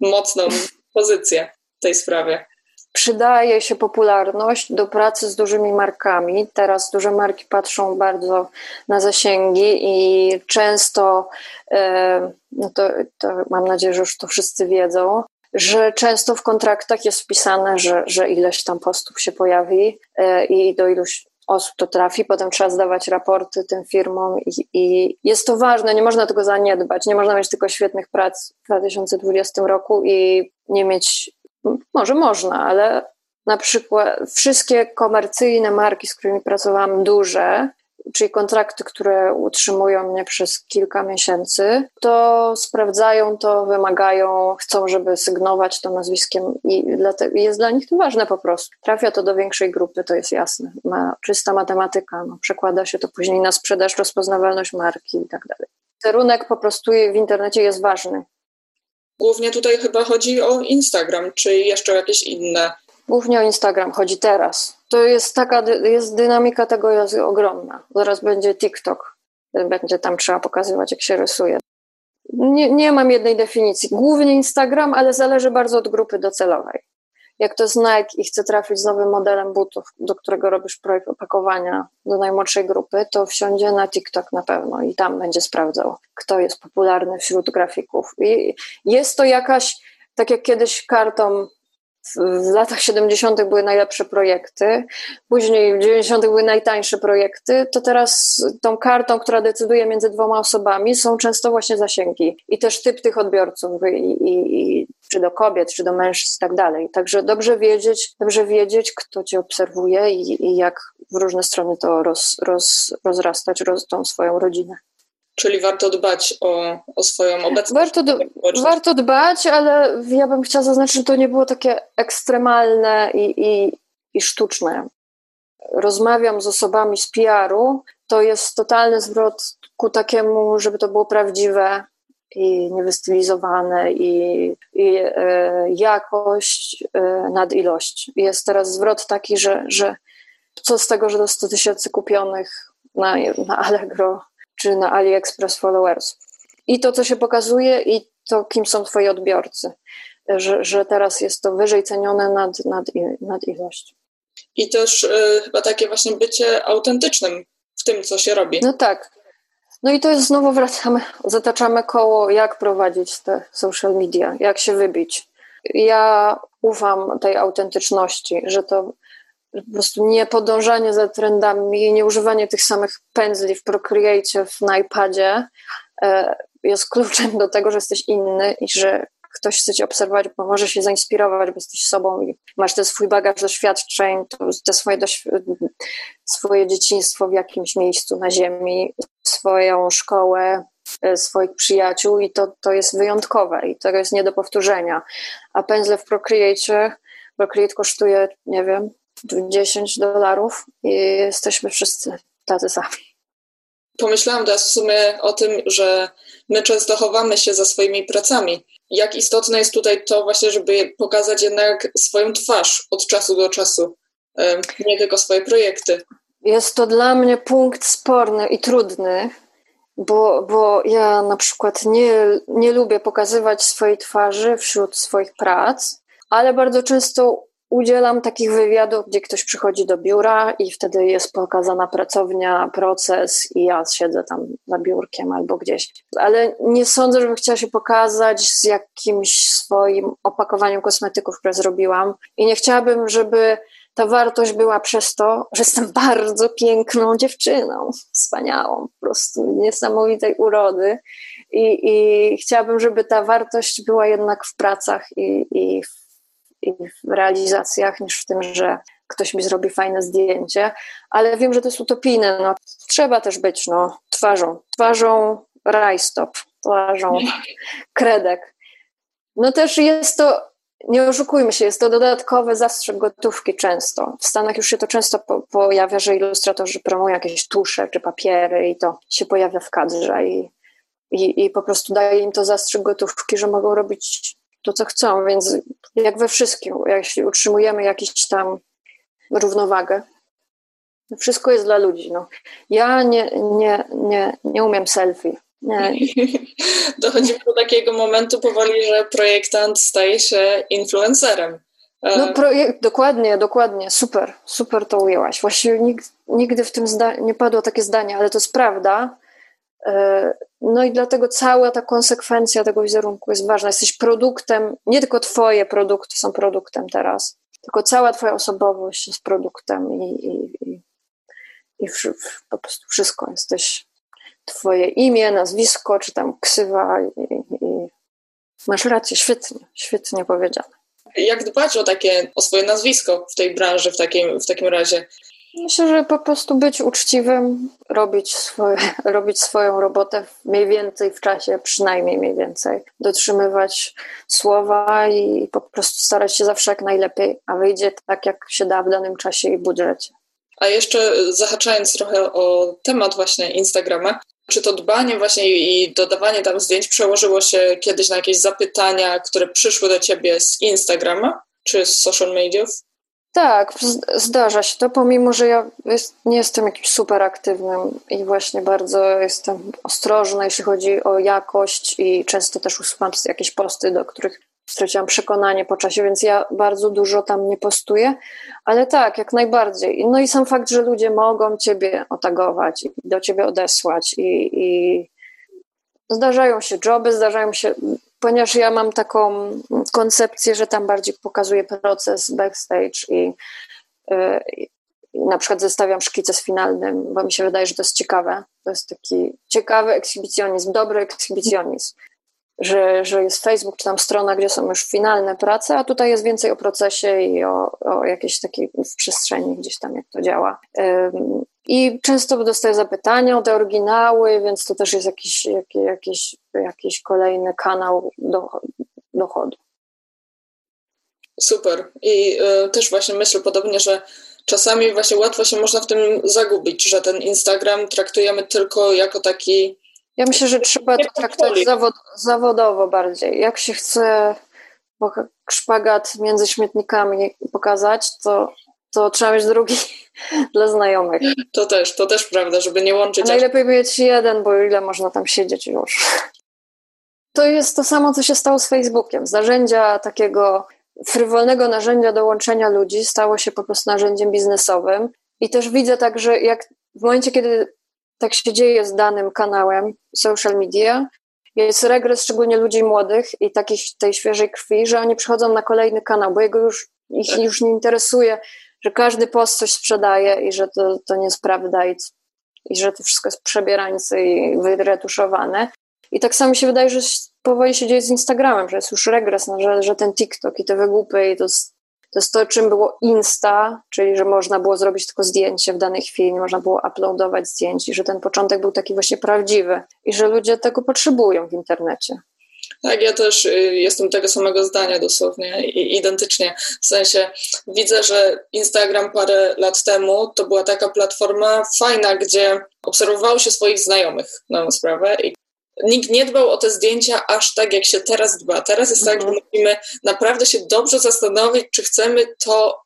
mocną pozycję w tej sprawie przydaje się popularność do pracy z dużymi markami. Teraz duże marki patrzą bardzo na zasięgi i często, e, no to, to mam nadzieję, że już to wszyscy wiedzą, że często w kontraktach jest wpisane, że, że ileś tam postów się pojawi e, i do iluś osób to trafi, potem trzeba zdawać raporty tym firmom i, i, jest to ważne, nie można tego zaniedbać, nie można mieć tylko świetnych prac w 2020 roku i nie mieć może można, ale na przykład wszystkie komercyjne marki, z którymi pracowałam, duże, czyli kontrakty, które utrzymują mnie przez kilka miesięcy, to sprawdzają to, wymagają, chcą, żeby sygnować to nazwiskiem i jest dla nich to ważne po prostu. Trafia to do większej grupy, to jest jasne. Ma czysta matematyka, no, przekłada się to później na sprzedaż, rozpoznawalność marki i tak dalej. Kierunek po prostu w internecie jest ważny. Głównie tutaj chyba chodzi o Instagram, czy jeszcze jakieś inne? Głównie o Instagram chodzi teraz. To jest taka, jest dynamika tego jest ogromna. Zaraz będzie TikTok. Będzie tam trzeba pokazywać, jak się rysuje. Nie, nie mam jednej definicji. Głównie Instagram, ale zależy bardzo od grupy docelowej jak to jest Nike i chce trafić z nowym modelem butów, do którego robisz projekt opakowania do najmłodszej grupy, to wsiądzie na TikTok na pewno i tam będzie sprawdzał, kto jest popularny wśród grafików. I jest to jakaś, tak jak kiedyś kartą w latach 70. były najlepsze projekty, później w 90. były najtańsze projekty, to teraz tą kartą, która decyduje między dwoma osobami, są często właśnie zasięgi i też typ tych odbiorców, i, i, i czy do kobiet, czy do mężczyzn i tak dalej. Także dobrze wiedzieć, dobrze wiedzieć, kto cię obserwuje i, i jak w różne strony to roz, roz, rozrastać, roz, tą swoją rodzinę. Czyli warto dbać o, o swoją obecność. Warto, do, warto dbać, ale ja bym chciała zaznaczyć, że to nie było takie ekstremalne i, i, i sztuczne. Rozmawiam z osobami z PR-u, to jest totalny zwrot ku takiemu, żeby to było prawdziwe i niewystylizowane i, i e, jakość e, nad ilość. Jest teraz zwrot taki, że, że co z tego, że do 100 tysięcy kupionych na, na Allegro czy na AliExpress followers. I to, co się pokazuje, i to, kim są twoi odbiorcy. Że, że teraz jest to wyżej cenione nad, nad, nad ilość. I też y, chyba takie właśnie bycie autentycznym w tym, co się robi. No tak. No i to jest znowu wracamy, zataczamy koło, jak prowadzić te social media, jak się wybić. Ja ufam tej autentyczności, że to po prostu nie podążanie za trendami, nie używanie tych samych pędzli w Procreate, na iPadzie e, jest kluczem do tego, że jesteś inny i że ktoś chce cię obserwować, bo może się zainspirować, bo jesteś sobą i masz ten swój bagaż doświadczeń, te swoje, swoje dzieciństwo w jakimś miejscu na ziemi, swoją szkołę, e, swoich przyjaciół i to, to jest wyjątkowe i to jest nie do powtórzenia. A pędzle w Procreate, Procreate kosztuje, nie wiem, 10 dolarów i jesteśmy wszyscy tacy sami. Pomyślałam teraz w sumie o tym, że my często chowamy się za swoimi pracami. Jak istotne jest tutaj to właśnie, żeby pokazać jednak swoją twarz od czasu do czasu, nie tylko swoje projekty. Jest to dla mnie punkt sporny i trudny, bo, bo ja na przykład nie, nie lubię pokazywać swojej twarzy wśród swoich prac, ale bardzo często udzielam takich wywiadów, gdzie ktoś przychodzi do biura i wtedy jest pokazana pracownia, proces i ja siedzę tam za biurkiem albo gdzieś. Ale nie sądzę, żebym chciała się pokazać z jakimś swoim opakowaniem kosmetyków, które zrobiłam i nie chciałabym, żeby ta wartość była przez to, że jestem bardzo piękną dziewczyną, wspaniałą, po prostu niesamowitej urody. I, i chciałabym, żeby ta wartość była jednak w pracach i, i, w, i w realizacjach, niż w tym, że ktoś mi zrobi fajne zdjęcie, ale wiem, że to jest utopijne. No, trzeba też być no, twarzą, twarzą rajstop, twarzą kredek. No też jest to nie oszukujmy się, jest to dodatkowy zastrzyk gotówki często. W Stanach już się to często po, pojawia, że ilustratorzy promują jakieś tusze czy papiery i to się pojawia w kadrze i, i, i po prostu daje im to zastrzyk gotówki, że mogą robić to, co chcą, więc jak we wszystkim, jeśli utrzymujemy jakąś tam równowagę, wszystko jest dla ludzi. No. Ja nie, nie, nie, nie umiem selfie. Nie. Dochodzimy do takiego momentu powoli, że projektant staje się influencerem. E, no projekt, dokładnie, dokładnie, super, super to ujęłaś. Właściwie nigdy, nigdy w tym zda- nie padło takie zdanie, ale to jest prawda. No i dlatego cała ta konsekwencja tego wizerunku jest ważna. Jesteś produktem, nie tylko twoje produkty są produktem teraz, tylko cała twoja osobowość jest produktem i, i, i, i w, w, po prostu wszystko. Jesteś twoje imię, nazwisko, czy tam ksywa i, i masz rację, świetnie, świetnie powiedziane. Jak dbać o takie, o swoje nazwisko w tej branży w takim, w takim razie? Myślę, że po prostu być uczciwym, robić, swoje, robić swoją robotę mniej więcej w czasie, przynajmniej mniej więcej, dotrzymywać słowa i po prostu starać się zawsze jak najlepiej, a wyjdzie tak, jak się da w danym czasie i budżecie. A jeszcze zahaczając trochę o temat właśnie Instagrama, czy to dbanie właśnie i dodawanie tam zdjęć przełożyło się kiedyś na jakieś zapytania, które przyszły do ciebie z Instagrama czy z social mediów? Tak, zdarza się to, pomimo że ja jest, nie jestem jakimś super aktywnym i właśnie bardzo jestem ostrożna, jeśli chodzi o jakość i często też usuwam jakieś posty, do których straciłam przekonanie po czasie, więc ja bardzo dużo tam nie postuję, ale tak, jak najbardziej. No i sam fakt, że ludzie mogą ciebie otagować i do ciebie odesłać i, i zdarzają się joby, zdarzają się, ponieważ ja mam taką koncepcję, że tam bardziej pokazuję proces backstage i, y, i na przykład zestawiam szkice z finalnym, bo mi się wydaje, że to jest ciekawe. To jest taki ciekawy ekshibicjonizm, dobry ekshibicjonizm że, że jest Facebook czy tam strona, gdzie są już finalne prace, a tutaj jest więcej o procesie i o, o jakiejś takiej w przestrzeni gdzieś tam, jak to działa. I często dostaję zapytania o te oryginały, więc to też jest jakiś, jakiś, jakiś kolejny kanał do, dochodu. Super. I y, też właśnie myślę podobnie, że czasami właśnie łatwo się można w tym zagubić, że ten Instagram traktujemy tylko jako taki ja myślę, że trzeba to traktować zawod, zawodowo bardziej. Jak się chce szpagat między śmietnikami pokazać, to, to trzeba mieć drugi dla znajomych. To też, to też prawda, żeby nie łączyć. A najlepiej mieć jeden, bo ile można tam siedzieć już. To jest to samo, co się stało z Facebookiem. Z narzędzia takiego frywolnego narzędzia do łączenia ludzi stało się po prostu narzędziem biznesowym. I też widzę tak, że jak w momencie, kiedy tak się dzieje z danym kanałem social media. Jest regres szczególnie ludzi młodych i takich tej świeżej krwi, że oni przychodzą na kolejny kanał, bo jego już, ich tak. już nie interesuje, że każdy post coś sprzedaje i że to, to nie jest prawda i, i że to wszystko jest przebierańce i wyretuszowane. I tak samo się wydaje, że powoli się dzieje z Instagramem, że jest już regres, no, że, że ten TikTok i te wygłupy i to to jest to, czym było Insta, czyli że można było zrobić tylko zdjęcie w danej chwili, nie można było uploadować zdjęć i że ten początek był taki właśnie prawdziwy i że ludzie tego potrzebują w internecie. Tak, ja też y, jestem tego samego zdania dosłownie, identycznie. W sensie widzę, że Instagram parę lat temu to była taka platforma fajna, gdzie obserwowało się swoich znajomych na sprawę i nikt nie dbał o te zdjęcia aż tak, jak się teraz dba. Teraz jest tak, że mhm. musimy naprawdę się dobrze zastanowić, czy chcemy to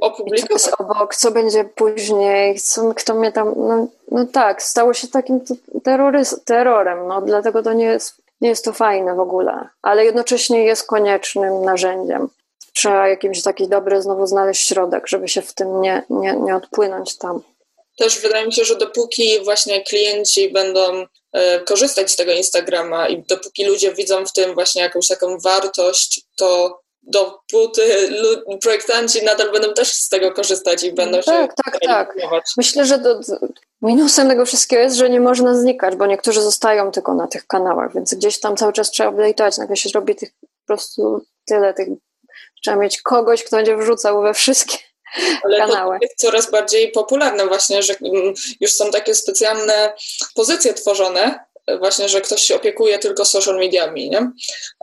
opublikować. Co jest obok, co będzie później, co, kto mnie tam... No, no tak, stało się takim terrorys, terrorem, no dlatego to nie jest, nie jest to fajne w ogóle, ale jednocześnie jest koniecznym narzędziem. trzeba jakimś taki dobry znowu znaleźć środek, żeby się w tym nie, nie, nie odpłynąć tam. Też wydaje mi się, że dopóki właśnie klienci będą e, korzystać z tego Instagrama i dopóki ludzie widzą w tym właśnie jakąś taką wartość, to dopóty projektanci nadal będą też z tego korzystać i będą tak, się tak, tak. Myślę, że do, minusem tego wszystkiego jest, że nie można znikać, bo niektórzy zostają tylko na tych kanałach, więc gdzieś tam cały czas trzeba update'ować, nagle się robi tych po prostu tyle tych trzeba mieć kogoś, kto będzie wrzucał we wszystkie ale kanały. to jest coraz bardziej popularne właśnie, że mm, już są takie specjalne pozycje tworzone, właśnie, że ktoś się opiekuje tylko social mediami, nie?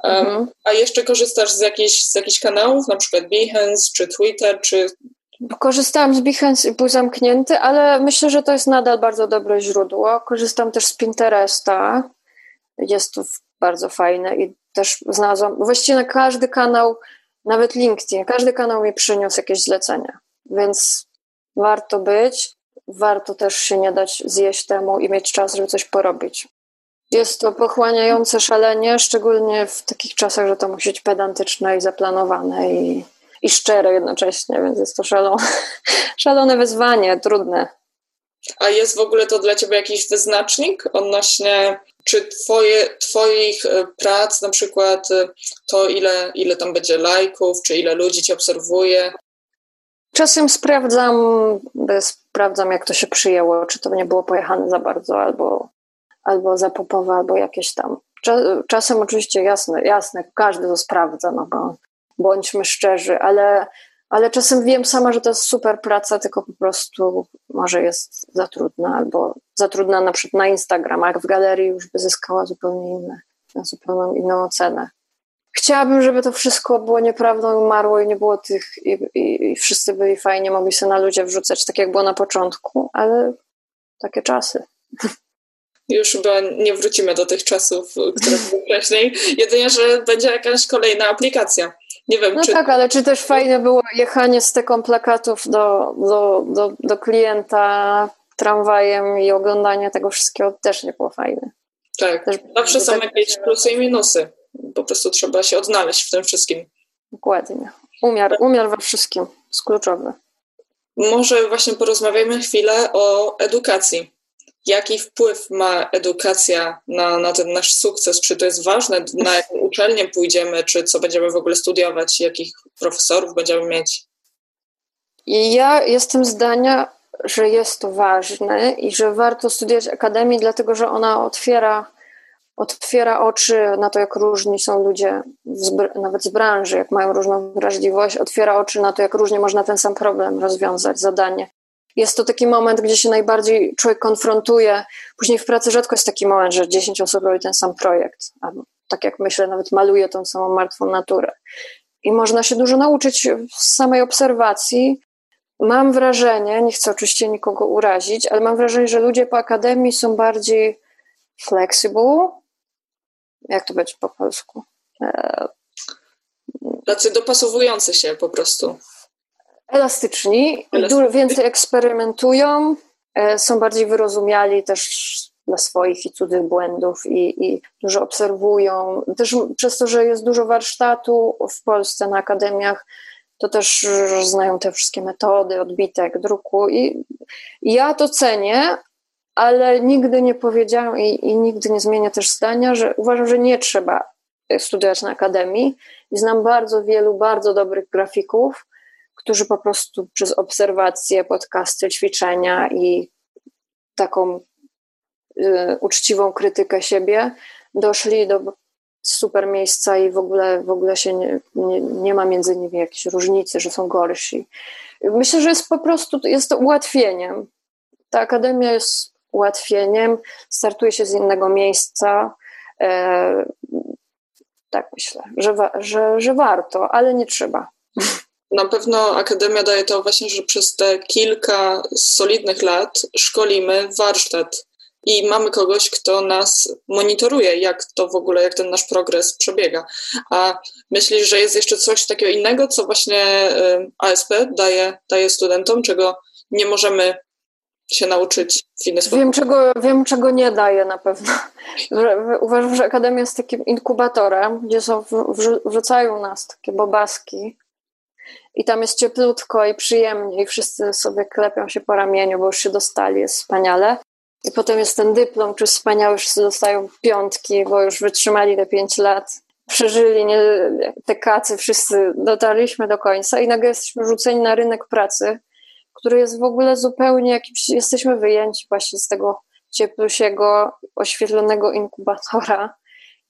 Mhm. A jeszcze korzystasz z jakichś, z jakichś kanałów, na przykład Behance, czy Twitter, czy... Korzystałam z Behance i był zamknięty, ale myślę, że to jest nadal bardzo dobre źródło. Korzystam też z Pinteresta. Jest to bardzo fajne i też znalazłam, właściwie na każdy kanał nawet LinkedIn, każdy kanał mi przyniósł jakieś zlecenia, więc warto być, warto też się nie dać zjeść temu i mieć czas, żeby coś porobić. Jest to pochłaniające szalenie, szczególnie w takich czasach, że to musi być pedantyczne i zaplanowane i, i szczere jednocześnie, więc jest to szalone, szalone wyzwanie, trudne. A jest w ogóle to dla Ciebie jakiś wyznacznik odnośnie czy twoje, Twoich e, prac, na przykład e, to, ile, ile tam będzie lajków, czy ile ludzi Cię obserwuje? Czasem sprawdzam, sprawdzam, jak to się przyjęło, czy to nie było pojechane za bardzo, albo, albo za popowe, albo jakieś tam. Czasem oczywiście jasne, jasne, każdy to sprawdza, no bo bądźmy szczerzy, ale ale czasem wiem sama, że to jest super praca, tylko po prostu może jest za trudna, albo za trudna na przykład na Instagramach, w galerii już by zyskała zupełnie inne, zupełnie inną ocenę. Chciałabym, żeby to wszystko było nieprawdą, umarło i nie było tych, i, i, i wszyscy byli fajnie, mogli się na ludzie wrzucać, tak jak było na początku, ale takie czasy. Już chyba nie wrócimy do tych czasów, które były wcześniej. Jedynie, że będzie jakaś kolejna aplikacja. Nie wiem, no czy... tak, ale czy też fajne było jechanie z taką plakatów do, do, do, do klienta tramwajem i oglądanie tego wszystkiego też nie było fajne. Tak, też zawsze są tak jakieś plusy i minusy. Po prostu trzeba się odnaleźć w tym wszystkim. Dokładnie. Umiar, umiar we wszystkim jest kluczowy. Może właśnie porozmawiajmy chwilę o edukacji jaki wpływ ma edukacja na, na ten nasz sukces? Czy to jest ważne, na jaką uczelnię pójdziemy, czy co będziemy w ogóle studiować, jakich profesorów będziemy mieć? Ja jestem zdania, że jest to ważne i że warto studiować akademii, dlatego że ona otwiera, otwiera oczy na to, jak różni są ludzie, nawet z branży, jak mają różną wrażliwość, otwiera oczy na to, jak różnie można ten sam problem rozwiązać, zadanie jest to taki moment, gdzie się najbardziej człowiek konfrontuje. Później w pracy rzadko jest taki moment, że 10 osób robi ten sam projekt, albo tak jak myślę, nawet maluje tą samą martwą naturę. I można się dużo nauczyć z samej obserwacji. Mam wrażenie, nie chcę oczywiście nikogo urazić, ale mam wrażenie, że ludzie po akademii są bardziej flexible. Jak to będzie po polsku? Tacy dopasowujący się po prostu elastyczni, Elastyczni. więcej eksperymentują, e, są bardziej wyrozumiali też dla swoich i cudzych błędów i, i dużo obserwują. Też przez to, że jest dużo warsztatu w Polsce na akademiach, to też znają te wszystkie metody, odbitek, druku i, i ja to cenię, ale nigdy nie powiedziałam i, i nigdy nie zmienię też zdania, że uważam, że nie trzeba studiować na akademii i znam bardzo wielu bardzo dobrych grafików, którzy po prostu przez obserwacje, podcasty, ćwiczenia i taką y, uczciwą krytykę siebie doszli do super miejsca i w ogóle, w ogóle się nie, nie, nie ma między nimi jakiejś różnicy, że są gorsi. Myślę, że jest po prostu, jest to ułatwieniem. Ta akademia jest ułatwieniem, startuje się z innego miejsca. E, tak myślę, że, że, że warto, ale nie trzeba. Na pewno Akademia daje to właśnie, że przez te kilka solidnych lat szkolimy warsztat i mamy kogoś, kto nas monitoruje, jak to w ogóle, jak ten nasz progres przebiega. A myślisz, że jest jeszcze coś takiego innego, co właśnie ASP daje, daje studentom, czego nie możemy się nauczyć w inny sposób? Wiem czego, wiem, czego nie daje na pewno. Uważam, że Akademia jest takim inkubatorem, gdzie są, wrzucają nas takie bobaski, i tam jest cieplutko i przyjemnie i wszyscy sobie klepią się po ramieniu, bo już się dostali, jest wspaniale. I potem jest ten dyplom, czy wspaniały, wszyscy dostają piątki, bo już wytrzymali te pięć lat, przeżyli nie, te kacy, wszyscy dotarliśmy do końca i nagle jesteśmy rzuceni na rynek pracy, który jest w ogóle zupełnie jakimś, jesteśmy wyjęci właśnie z tego cieplusiego, oświetlonego inkubatora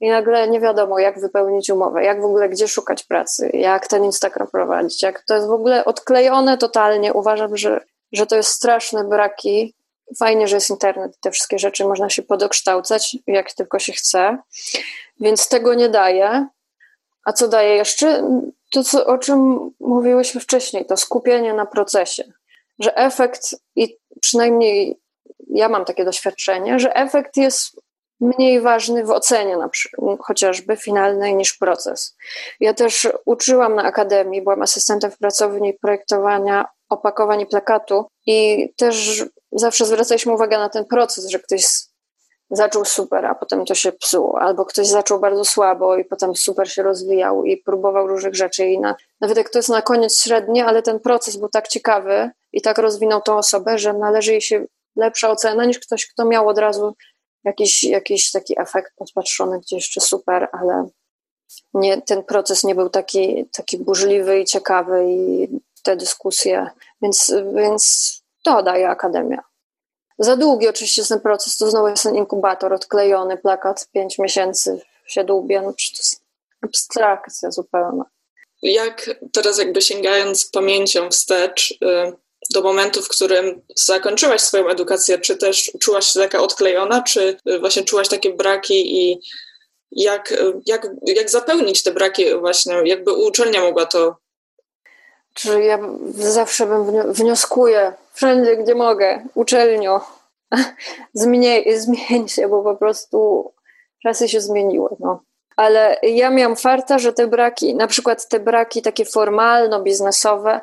i nagle nie wiadomo, jak wypełnić umowę, jak w ogóle gdzie szukać pracy, jak ten Instagram prowadzić, jak to jest w ogóle odklejone totalnie. Uważam, że, że to jest straszne braki. Fajnie, że jest internet te wszystkie rzeczy można się podokształcać, jak tylko się chce, więc tego nie daje. A co daje jeszcze? To, co, o czym mówiłyśmy wcześniej, to skupienie na procesie. Że efekt, i przynajmniej ja mam takie doświadczenie, że efekt jest mniej ważny w ocenie na przykład, chociażby finalnej niż proces. Ja też uczyłam na akademii, byłam asystentem w pracowni projektowania opakowań i plakatu i też zawsze zwracaliśmy uwagę na ten proces, że ktoś zaczął super, a potem to się psuło, albo ktoś zaczął bardzo słabo i potem super się rozwijał i próbował różnych rzeczy i na, nawet jak to jest na koniec średnie, ale ten proces był tak ciekawy i tak rozwinął tą osobę, że należy jej się lepsza ocena niż ktoś, kto miał od razu jakiś, jakiś taki efekt podpatrzony, gdzie jeszcze super, ale nie, ten proces nie był taki, taki burzliwy i ciekawy i te dyskusje, więc, więc to daje Akademia. Za długi oczywiście jest ten proces, to znowu jest ten inkubator odklejony, plakat pięć miesięcy się dłubie, no to jest abstrakcja zupełna. Jak teraz jakby sięgając pamięcią wstecz, y, do momentu, w którym zakończyłaś swoją edukację, czy też czułaś się taka odklejona, czy właśnie czułaś takie braki i jak, jak, jak zapełnić te braki właśnie, jakby uczelnia mogła to czy ja zawsze bym wnioskuję wszędzie, gdzie mogę, uczelnio, zmień, zmień się, bo po prostu czasy się zmieniły. No. Ale ja miałam farta, że te braki, na przykład te braki takie formalno-biznesowe,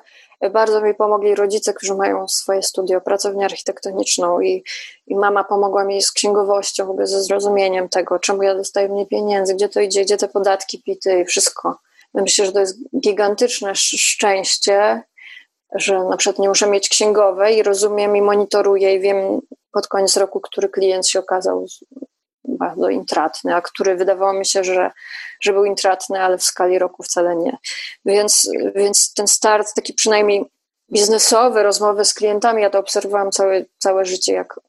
bardzo mi pomogli rodzice, którzy mają swoje studio, pracownię architektoniczną i, i mama pomogła mi z księgowością, w ogóle ze zrozumieniem tego, czemu ja dostaję mniej pieniędzy, gdzie to idzie, gdzie te podatki, pity i wszystko. Myślę, że to jest gigantyczne szczęście, że na przykład nie muszę mieć księgowej i rozumiem i monitoruję i wiem pod koniec roku, który klient się okazał bardzo intratny, a który wydawało mi się, że, że był intratny, ale w skali roku wcale nie. Więc, więc ten start taki przynajmniej biznesowy, rozmowy z klientami, ja to obserwowałam całe, całe życie, jak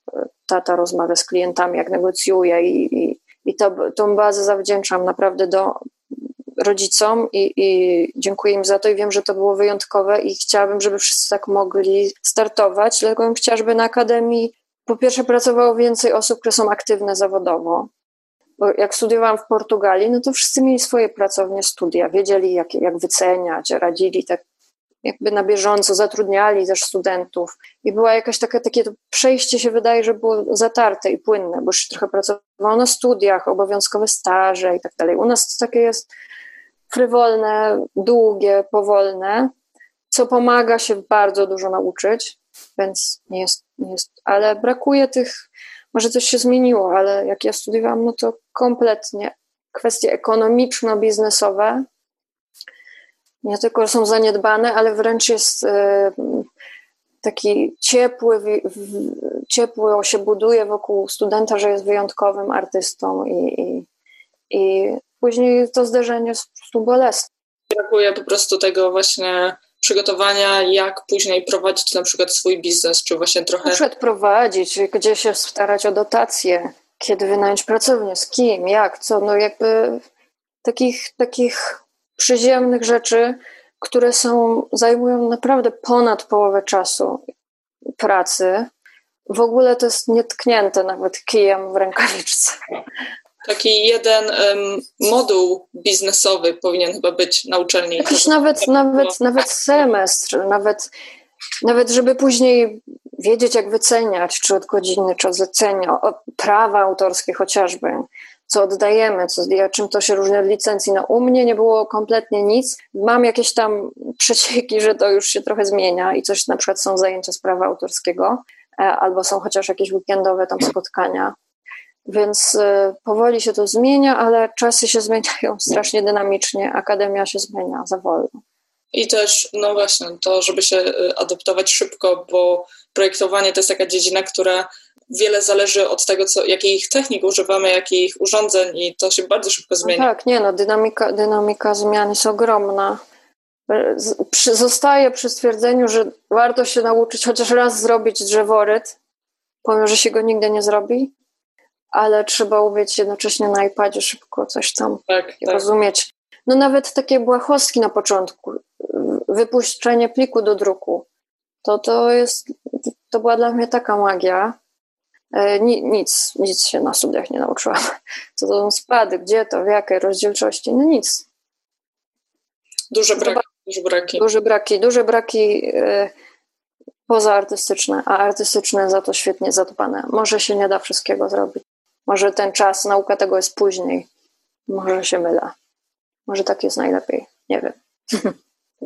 tata rozmawia z klientami, jak negocjuje i, i, i to, tą bazę zawdzięczam naprawdę do rodzicom i, i dziękuję im za to i wiem, że to było wyjątkowe i chciałabym, żeby wszyscy tak mogli startować, dlatego bym chciała, żeby na Akademii po pierwsze pracowało więcej osób, które są aktywne zawodowo. Bo jak studiowałam w Portugalii, no to wszyscy mieli swoje pracownie, studia, wiedzieli jak, jak wyceniać, radzili tak jakby na bieżąco, zatrudniali też studentów i była jakaś taka, takie przejście się wydaje, że było zatarte i płynne, bo już trochę pracowało na studiach, obowiązkowe staże i tak dalej. U nas to takie jest frywolne, długie, powolne, co pomaga się bardzo dużo nauczyć, więc nie jest, jest, ale brakuje tych, może coś się zmieniło, ale jak ja studiowałam, no to kompletnie kwestie ekonomiczno-biznesowe nie tylko są zaniedbane, ale wręcz jest e, taki ciepły, ciepło się buduje wokół studenta, że jest wyjątkowym artystą i, i, i później to zderzenie jest po prostu bolesne. Brakuje po prostu tego właśnie przygotowania, jak później prowadzić na przykład swój biznes, czy właśnie trochę... Na prowadzić, gdzie się starać o dotacje, kiedy wynająć pracownię, z kim, jak, co, no jakby takich, takich przyziemnych rzeczy, które są, zajmują naprawdę ponad połowę czasu pracy. W ogóle to jest nietknięte nawet kijem w rękawiczce. Taki jeden um, moduł biznesowy powinien chyba być na uczelni. Jakiś nawet, nawet, nawet semestr, nawet, nawet żeby później wiedzieć, jak wyceniać, czy od godziny, czy od zlecenia, prawa autorskie chociażby, co oddajemy, co, czym to się różni od licencji. No u mnie nie było kompletnie nic. Mam jakieś tam przecieki, że to już się trochę zmienia i coś, na przykład są zajęcia z prawa autorskiego, e, albo są chociaż jakieś weekendowe tam spotkania więc y, powoli się to zmienia, ale czasy się zmieniają strasznie dynamicznie, akademia się zmienia za wolno. I też, no właśnie, to, żeby się y, adaptować szybko, bo projektowanie to jest taka dziedzina, która wiele zależy od tego, co, jakich technik używamy, jakich urządzeń i to się bardzo szybko no zmienia. No tak, nie no, dynamika, dynamika zmian jest ogromna. Zostaje przy stwierdzeniu, że warto się nauczyć chociaż raz zrobić drzeworyt, pomimo, że się go nigdy nie zrobi, ale trzeba umieć jednocześnie na iPadzie szybko coś tam tak, tak. rozumieć. No nawet takie błahostki na początku, wypuszczenie pliku do druku, to to jest, to była dla mnie taka magia. E, nic, nic się na studiach nie nauczyłam. Co to są spady, gdzie to, w jakiej rozdzielczości, no nic. Duże braki. Duże braki. Duże braki, duże braki e, pozaartystyczne, a artystyczne za to świetnie zadbane. Może się nie da wszystkiego zrobić. Może ten czas, nauka tego jest później. Może się mylę. Może tak jest najlepiej. Nie wiem.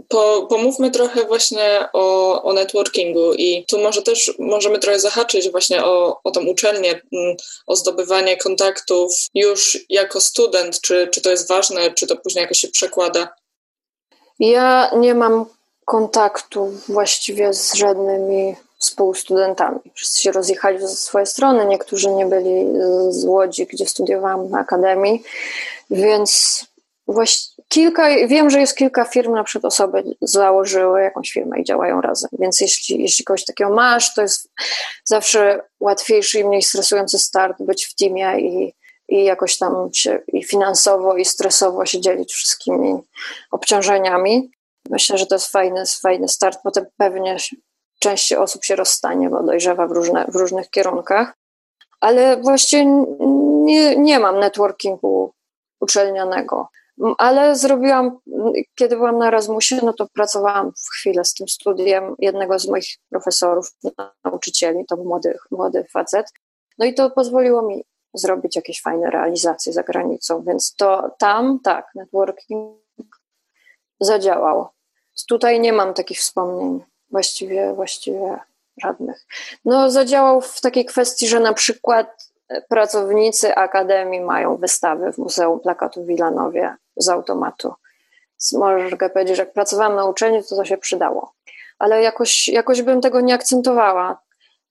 Po, pomówmy trochę właśnie o, o networkingu i tu może też możemy trochę zahaczyć właśnie o, o tą uczelnię, mm, o zdobywanie kontaktów już jako student, czy, czy to jest ważne, czy to później jakoś się przekłada? Ja nie mam kontaktu właściwie z żadnymi współstudentami. Wszyscy się rozjechali ze swojej strony, niektórzy nie byli z Łodzi, gdzie studiowałam na akademii, więc kilka, wiem, że jest kilka firm, na przykład osoby założyły jakąś firmę i działają razem, więc jeśli, jeśli kogoś takiego masz, to jest zawsze łatwiejszy i mniej stresujący start być w teamie i, i jakoś tam się i finansowo, i stresowo się dzielić wszystkimi obciążeniami. Myślę, że to jest fajny, fajny start. Potem pewnie część osób się rozstanie, bo dojrzewa w, różne, w różnych kierunkach. Ale właściwie nie, nie mam networkingu uczelnianego. Ale zrobiłam, kiedy byłam na Erasmusie, no to pracowałam w chwilę z tym studiem jednego z moich profesorów, nauczycieli, to był młody, młody facet. No i to pozwoliło mi zrobić jakieś fajne realizacje za granicą, więc to tam, tak, networking zadziałał. Tutaj nie mam takich wspomnień, właściwie, właściwie żadnych. No zadziałał w takiej kwestii, że na przykład pracownicy Akademii mają wystawy w Muzeum Plakatu w Wilanowie z automatu. Możesz powiedzieć, że jak pracowałam na uczelni, to to się przydało. Ale jakoś, jakoś bym tego nie akcentowała.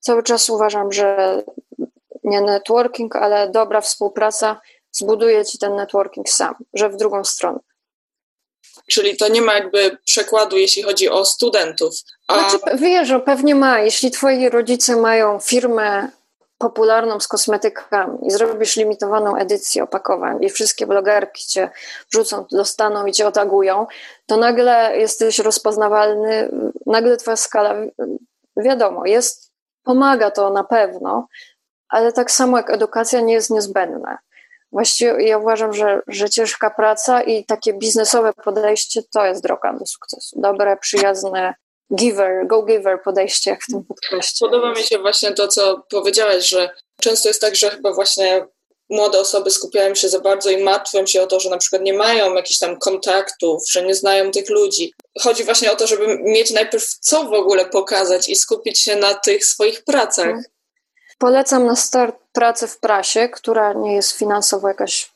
Cały czas uważam, że nie networking, ale dobra współpraca zbuduje ci ten networking sam, że w drugą stronę. Czyli to nie ma jakby przekładu, jeśli chodzi o studentów. A... Znaczy, wiesz, że pewnie ma. Jeśli twoi rodzice mają firmę popularną z kosmetykami i zrobisz limitowaną edycję opakowań i wszystkie blogerki cię wrzucą, dostaną i cię otagują, to nagle jesteś rozpoznawalny, nagle twoja skala, wiadomo, jest, pomaga to na pewno, ale tak samo jak edukacja nie jest niezbędna. Właściwie ja uważam, że, że ciężka praca i takie biznesowe podejście to jest droga do sukcesu. Dobre, przyjazne, giver, go giver podejście jak w tym podcaście. Podoba mi się właśnie to, co powiedziałeś, że często jest tak, że chyba właśnie młode osoby skupiają się za bardzo i martwią się o to, że na przykład nie mają jakichś tam kontaktów, że nie znają tych ludzi. Chodzi właśnie o to, żeby mieć najpierw co w ogóle pokazać i skupić się na tych swoich pracach. Polecam na start pracę w prasie, która nie jest finansowo jakaś,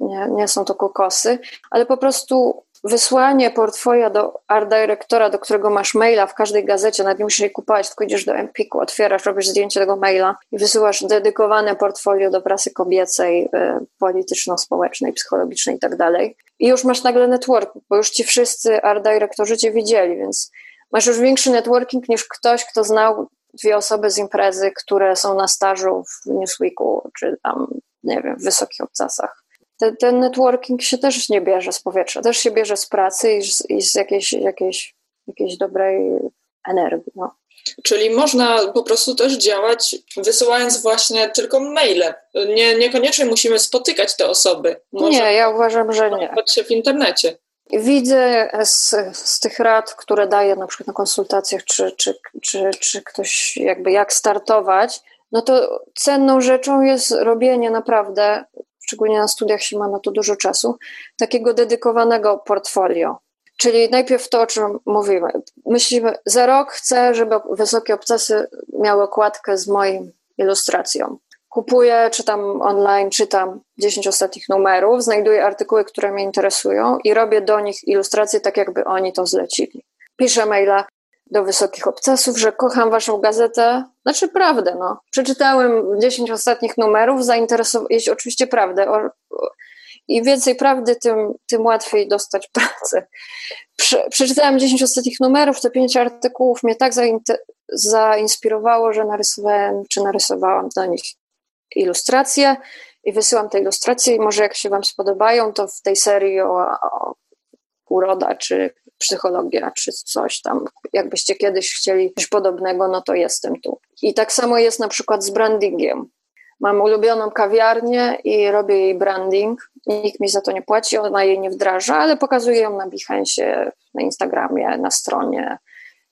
nie, nie są to kokosy, ale po prostu wysłanie portfolio do art directora, do którego masz maila w każdej gazecie, nawet nie musisz jej kupować, tylko idziesz do Empiku, otwierasz, robisz zdjęcie tego maila i wysyłasz dedykowane portfolio do prasy kobiecej, y, polityczno-społecznej, psychologicznej i tak dalej. I już masz nagle network, bo już ci wszyscy art directorzy cię widzieli, więc masz już większy networking niż ktoś, kto znał dwie osoby z imprezy, które są na stażu w Newsweeku, czy tam, nie wiem, w wysokich obcasach ten, ten networking się też nie bierze z powietrza, też się bierze z pracy i z, i z jakiejś, jakiejś, jakiejś dobrej energii. No. Czyli można po prostu też działać wysyłając właśnie tylko maile. Nie, niekoniecznie musimy spotykać te osoby. Może nie, ja uważam, że nie. się w internecie. Widzę z, z tych rad, które daję na przykład na konsultacjach, czy, czy, czy, czy ktoś jakby jak startować, no to cenną rzeczą jest robienie naprawdę szczególnie na studiach się ma na to dużo czasu, takiego dedykowanego portfolio. Czyli najpierw to, o czym mówimy. Myślimy, za rok chcę, żeby wysokie obcasy miały okładkę z moją ilustracją. Kupuję, czytam online, czytam 10 ostatnich numerów, znajduję artykuły, które mnie interesują i robię do nich ilustracje tak, jakby oni to zlecili. Piszę maila do wysokich obcasów, że kocham waszą gazetę. Znaczy prawdę, no. Przeczytałem 10 ostatnich numerów, zainteresowałem, jeśli oczywiście prawdę. O, o, I więcej prawdy, tym, tym łatwiej dostać pracę. Prze, przeczytałem 10 ostatnich numerów, te 5 artykułów mnie tak zainspirowało, że narysowałem, czy narysowałam do nich ilustracje i wysyłam te ilustracje i może jak się wam spodobają, to w tej serii o, o uroda czy psychologia czy coś tam. Jakbyście kiedyś chcieli coś podobnego, no to jestem tu. I tak samo jest na przykład z brandingiem. Mam ulubioną kawiarnię i robię jej branding. Nikt mi za to nie płaci, ona jej nie wdraża, ale pokazuję ją na Behance, na Instagramie, na stronie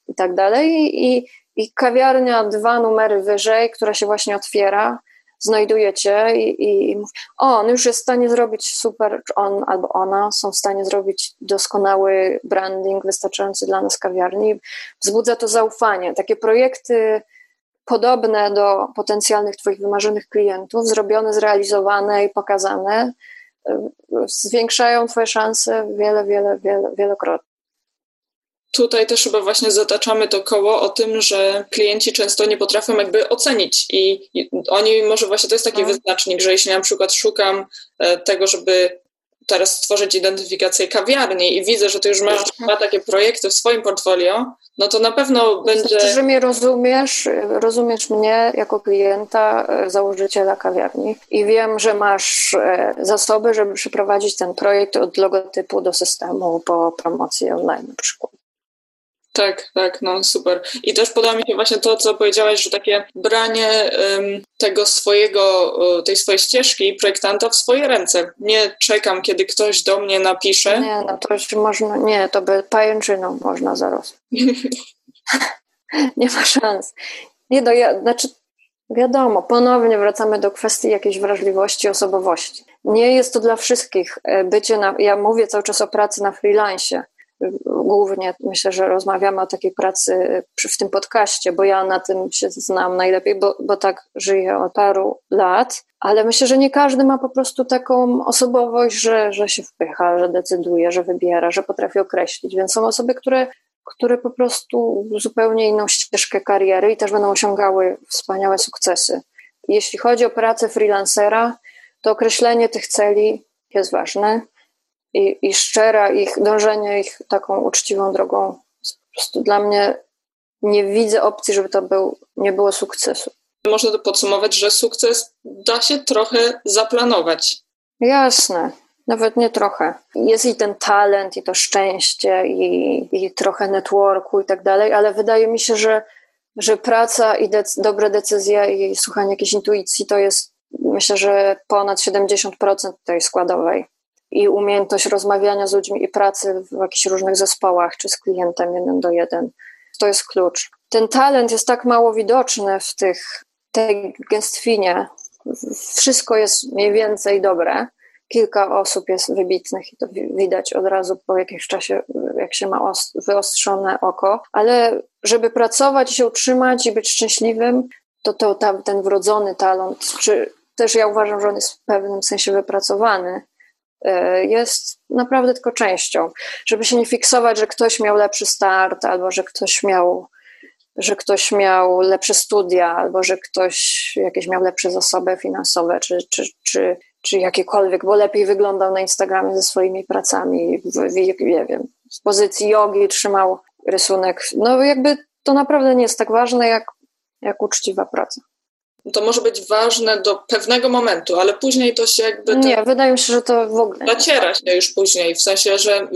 i tak dalej. I, i kawiarnia dwa numery wyżej, która się właśnie otwiera, znajdujecie i, i mówi, o, on już jest w stanie zrobić super, on albo ona są w stanie zrobić doskonały branding wystarczający dla nas kawiarni. Wzbudza to zaufanie. Takie projekty podobne do potencjalnych Twoich wymarzonych klientów, zrobione, zrealizowane i pokazane, y, zwiększają Twoje szanse wiele, wiele, wiele, wielokrotnie tutaj też chyba właśnie zataczamy to koło o tym, że klienci często nie potrafią jakby ocenić i, oni, może właśnie to jest taki no. wyznacznik, że jeśli na przykład szukam e, tego, żeby teraz stworzyć identyfikację kawiarni i widzę, że ty już masz dwa takie projekty w swoim portfolio, no to na pewno będzie... Znaczy, że mnie rozumiesz, rozumiesz mnie jako klienta, e, założyciela kawiarni i wiem, że masz e, zasoby, żeby przeprowadzić ten projekt od logotypu do systemu po promocji online na przykład. Tak, tak, no super. I też podoba mi się właśnie to, co powiedziałaś, że takie branie um, tego swojego, tej swojej ścieżki projektanta w swoje ręce. Nie czekam, kiedy ktoś do mnie napisze. Nie, no to już można, nie, to by pajęczyną można zaraz. nie ma szans. Nie, no ja, znaczy wiadomo, ponownie wracamy do kwestii jakiejś wrażliwości, osobowości. Nie jest to dla wszystkich e, bycie na, ja mówię cały czas o pracy na freelancie głównie myślę, że rozmawiamy o takiej pracy w tym podcaście, bo ja na tym się znam najlepiej, bo, bo tak żyję od paru lat, ale myślę, że nie każdy ma po prostu taką osobowość, że, że się wpycha, że decyduje, że wybiera, że potrafi określić, więc są osoby, które które po prostu zupełnie inną ścieżkę kariery i też będą osiągały wspaniałe sukcesy. Jeśli chodzi o pracę freelancera, to określenie tych celi jest ważne i, i szczera ich, dążenie ich taką uczciwą drogą. Po prostu dla mnie nie widzę opcji, żeby to był, nie było sukcesu. Można to podsumować, że sukces da się trochę zaplanować. Jasne, nawet nie trochę. Jest i ten talent, i to szczęście, i, i trochę networku i tak dalej, ale wydaje mi się, że, że praca i dobre decyzje i słuchanie jakiejś intuicji to jest, myślę, że ponad 70% tej składowej i umiejętność rozmawiania z ludźmi i pracy w jakichś różnych zespołach, czy z klientem jeden do jeden. To jest klucz. Ten talent jest tak mało widoczny w tych, tej gęstwinie. Wszystko jest mniej więcej dobre. Kilka osób jest wybitnych i to widać od razu po jakimś czasie, jak się ma wyostrzone oko. Ale żeby pracować, się utrzymać i być szczęśliwym, to, to ten wrodzony talent, czy też ja uważam, że on jest w pewnym sensie wypracowany, jest naprawdę tylko częścią. Żeby się nie fiksować, że ktoś miał lepszy start, albo że ktoś miał, że ktoś miał lepsze studia, albo że ktoś jakieś miał lepsze zasoby finansowe, czy, czy, czy, czy jakiekolwiek, bo lepiej wyglądał na Instagramie ze swoimi pracami, w, w, nie wiem, z pozycji jogi trzymał rysunek. No jakby to naprawdę nie jest tak ważne, jak, jak uczciwa praca to może być ważne do pewnego momentu, ale później to się jakby... Nie, wydaje mi się, że to w ogóle... Zaciera się już później, w sensie, że...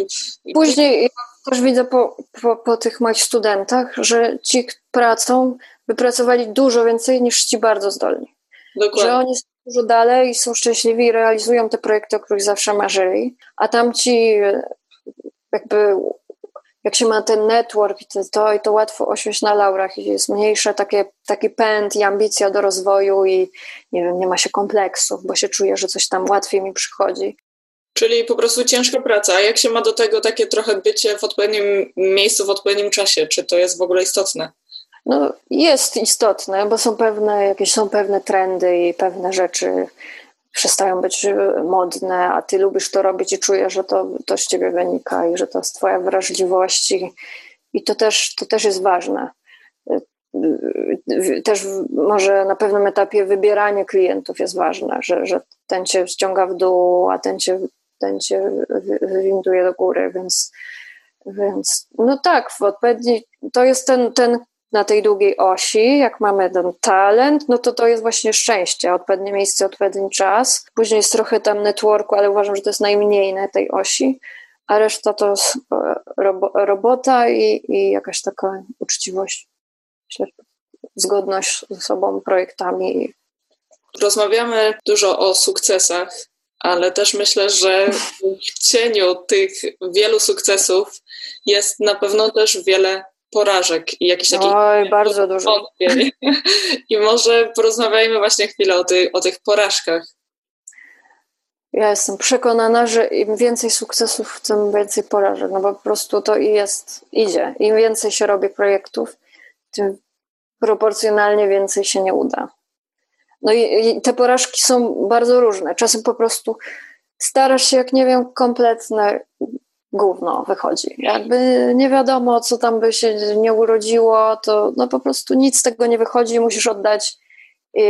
Później ja też widzę po, po, po tych moich studentach, że ci pracą wypracowali dużo więcej niż ci bardzo zdolni. Dokładnie. Że oni są dużo dalej i są szczęśliwi i realizują te projekty, o których zawsze marzyli, a tamci jakby jak się ma ten network, to, to, to łatwo osiąść na laurach i jest mniejsze takie, taki pęd i ambicja do rozwoju i nie wiem, nie ma się kompleksów, bo się czuje, że coś tam łatwiej mi przychodzi. Czyli po prostu ciężka praca. A jak się ma do tego takie trochę bycie w odpowiednim miejscu, w odpowiednim czasie? Czy to jest w ogóle istotne? no, jest istotne, bo są pewne, jakieś są pewne trendy i pewne rzeczy przestają być modne, a ty lubisz to robić i czujesz, że to, to z ciebie wynika i że to jest twoja wrażliwość i, i to, też, to też jest ważne. Też może na pewnym etapie wybieranie klientów jest ważne, że, że ten cię ściąga w dół, a ten cię, ten cię wywinduje do góry, więc, więc no tak, w odpowiedni, to jest ten, ten na tej długiej osi, jak mamy ten talent, no to to jest właśnie szczęście, odpowiednie miejsce, odpowiedni czas. Później jest trochę tam networku, ale uważam, że to jest najmniej na tej osi, a reszta to e, robo, robota i, i jakaś taka uczciwość, myślę, zgodność ze sobą, projektami. Rozmawiamy dużo o sukcesach, ale też myślę, że w cieniu tych wielu sukcesów jest na pewno też wiele porażek i jakichś takich Oj, bardzo dużo. I może porozmawiajmy właśnie chwilę o, ty, o tych porażkach. Ja jestem przekonana, że im więcej sukcesów, tym więcej porażek, no bo po prostu to i jest, idzie. Im więcej się robi projektów, tym proporcjonalnie więcej się nie uda. No i, i te porażki są bardzo różne. Czasem po prostu starasz się, jak nie wiem, kompletne gówno wychodzi. Jakby nie wiadomo, co tam by się nie urodziło, to no po prostu nic z tego nie wychodzi, musisz oddać i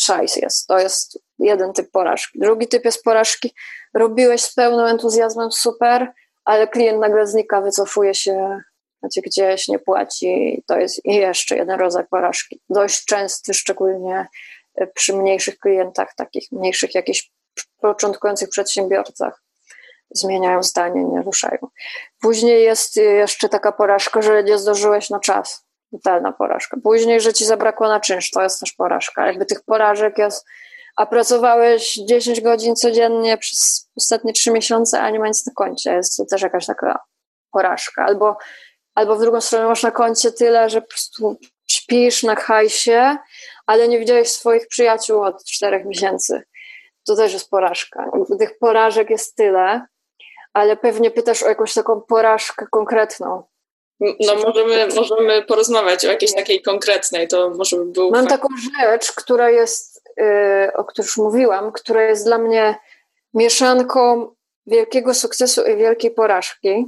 szajs jest. To jest jeden typ porażki. Drugi typ jest porażki, robiłeś z pełnym entuzjazmem, super, ale klient nagle znika, wycofuje się znaczy gdzieś, nie płaci. To jest jeszcze jeden rodzaj porażki. Dość częsty, szczególnie przy mniejszych klientach, takich mniejszych jakichś początkujących przedsiębiorcach zmieniają zdanie, nie ruszają. Później jest jeszcze taka porażka, że nie zdążyłeś na czas. Totalna porażka. Później, że ci zabrakło na czynsz, to jest też porażka. Jakby tych porażek jest, a pracowałeś 10 godzin codziennie przez ostatnie 3 miesiące, a nie ma nic na koncie. Jest to też jakaś taka porażka. Albo, albo w drugą stronę masz na koncie tyle, że po prostu śpisz na hajsie, ale nie widziałeś swoich przyjaciół od 4 miesięcy. To też jest porażka. Tych porażek jest tyle, ale pewnie pytasz o jakąś taką porażkę konkretną. No możemy, możemy porozmawiać o jakiejś takiej konkretnej, to może by był... Mam taką rzecz, która jest, yy, o której już mówiłam, która jest dla mnie mieszanką wielkiego sukcesu i wielkiej porażki.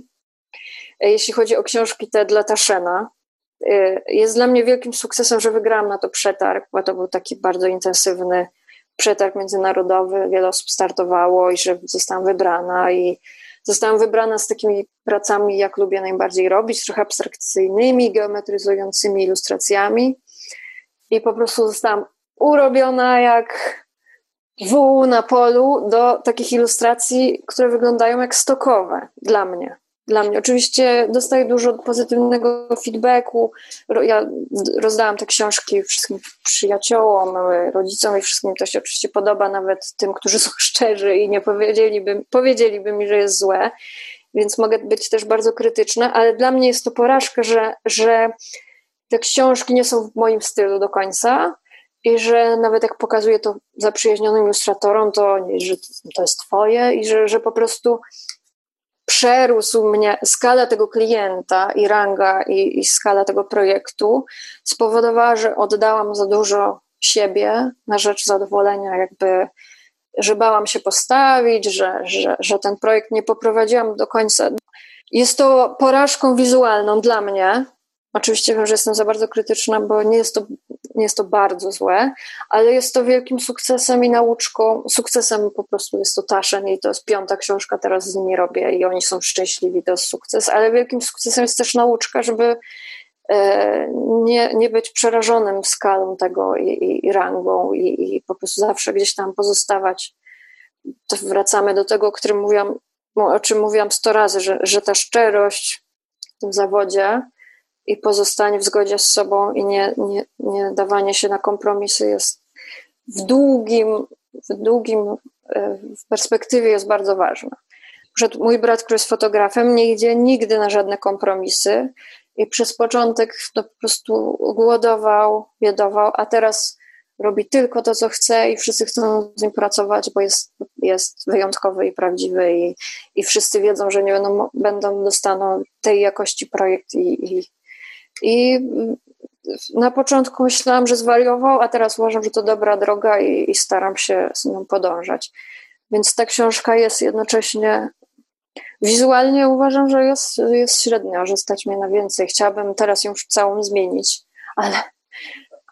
Jeśli chodzi o książki te dla Taszena, yy, jest dla mnie wielkim sukcesem, że wygrałam na to przetarg, bo to był taki bardzo intensywny przetarg międzynarodowy, wiele osób startowało i że zostałam wybrana i Zostałam wybrana z takimi pracami, jak lubię najbardziej robić, trochę abstrakcyjnymi, geometryzującymi ilustracjami. I po prostu zostałam urobiona jak wół na polu do takich ilustracji, które wyglądają jak stokowe dla mnie dla mnie. Oczywiście dostaję dużo pozytywnego feedbacku. Ja rozdałam te książki wszystkim przyjaciołom, rodzicom i wszystkim to się oczywiście podoba, nawet tym, którzy są szczerzy i nie powiedzieliby, powiedzieliby mi, że jest złe, więc mogę być też bardzo krytyczna, ale dla mnie jest to porażka, że, że te książki nie są w moim stylu do końca i że nawet jak pokazuję to zaprzyjaźnionym ilustratorom, to, że to jest twoje i że, że po prostu przerósł mnie skala tego klienta i ranga i, i skala tego projektu spowodowała, że oddałam za dużo siebie na rzecz zadowolenia, jakby, że bałam się postawić, że, że, że ten projekt nie poprowadziłam do końca. Jest to porażką wizualną dla mnie, Oczywiście wiem, że jestem za bardzo krytyczna, bo nie jest to, jest to bardzo złe, ale jest to wielkim sukcesem i nauczką. Sukcesem po prostu jest to Taszen i to jest piąta książka, teraz z nimi robię i oni są szczęśliwi, to jest sukces, ale wielkim sukcesem jest też nauczka, żeby e, nie, nie być przerażonym skalą tego i, i, i rangą i, i, po prostu zawsze gdzieś tam pozostawać. To wracamy do tego, o którym mówiłam, o czym mówiłam sto razy, że, że ta szczerość w tym zawodzie i pozostanie w zgodzie z sobą i nie, nie, nie dawanie się na kompromisy jest w długim, w długim e, w perspektywie jest bardzo ważne. Mój brat, który jest fotografem, nie idzie nigdy na żadne kompromisy i przez początek no, po prostu głodował, biedował, a teraz robi tylko to, co chce i wszyscy chcą z nim pracować, bo jest, jest wyjątkowy i prawdziwy i, i wszyscy wiedzą, że nie będą, będą dostaną tej jakości projekt i, i, i na początku myślałam, że zwariował, a teraz uważam, że to dobra droga i, i staram się z nią podążać. Więc ta książka jest jednocześnie wizualnie uważam, że jest, jest średnia, że stać mnie na więcej. Chciałabym teraz ją już całą zmienić, ale,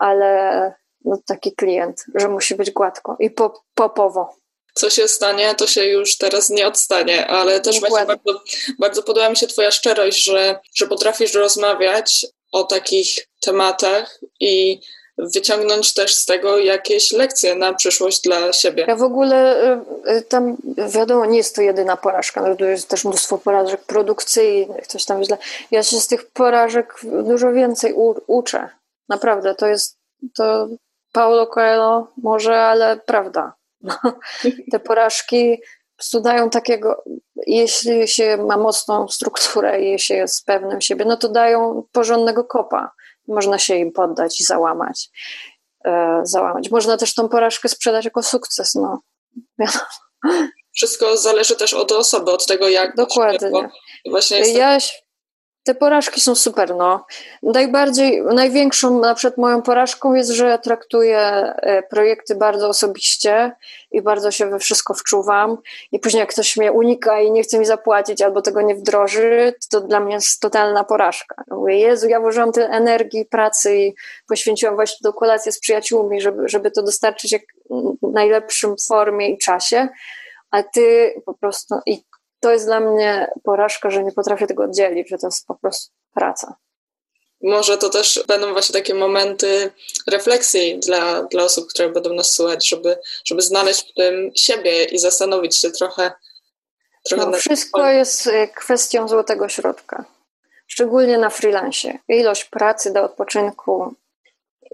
ale no taki klient, że musi być gładko i pop, popowo co się stanie, to się już teraz nie odstanie, ale też właśnie bardzo, bardzo podoba mi się Twoja szczerość, że, że potrafisz rozmawiać o takich tematach i wyciągnąć też z tego jakieś lekcje na przyszłość dla siebie. Ja w ogóle y, y, tam, wiadomo, nie jest to jedyna porażka, no, jest też mnóstwo porażek produkcyjnych, coś tam źle. Ja się z tych porażek dużo więcej u, uczę. Naprawdę, to jest, to Paulo Coelho może, ale prawda. Te porażki dają takiego, jeśli się ma mocną strukturę i się jest pewnym siebie, no to dają porządnego kopa. Można się im poddać i załamać. E, załamać. Można też tą porażkę sprzedać jako sukces. No. Wszystko zależy też od osoby, od tego, jak. Dokładnie. Właśnie jest ja, te porażki są super, no. Najbardziej, największą na przykład moją porażką jest, że traktuję e, projekty bardzo osobiście i bardzo się we wszystko wczuwam i później jak ktoś mnie unika i nie chce mi zapłacić albo tego nie wdroży, to dla mnie jest totalna porażka. Mówię, Jezu, ja włożyłam tyle energii, pracy i poświęciłam właśnie do kolacji z przyjaciółmi, żeby, żeby to dostarczyć jak najlepszym formie i czasie, a ty po prostu, i to jest dla mnie porażka, że nie potrafię tego oddzielić, że to jest po prostu praca. Może to też będą właśnie takie momenty refleksji dla, dla osób, które będą nas słuchać, żeby, żeby znaleźć w tym siebie i zastanowić się trochę. trochę no, wszystko jest y, kwestią złotego środka. Szczególnie na freelancie. Ilość pracy do odpoczynku,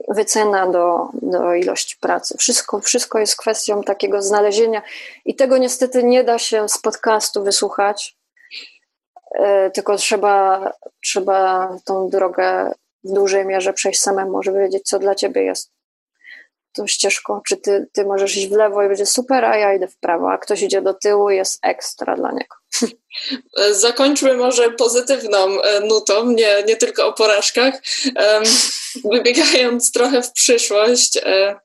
wycena do, do ilości pracy. Wszystko, wszystko jest kwestią takiego znalezienia i tego niestety nie da się z podcastu wysłuchać, e, tylko trzeba, trzeba tą drogę w dużej mierze przejść samemu, żeby wiedzieć, co dla ciebie jest tą ścieżką. Czy ty, ty możesz iść w lewo i będzie super, a ja idę w prawo, a ktoś idzie do tyłu i jest ekstra dla niego. Zakończmy może pozytywną e, nutą, nie, nie tylko o porażkach. Wybiegając trochę w przyszłość, e,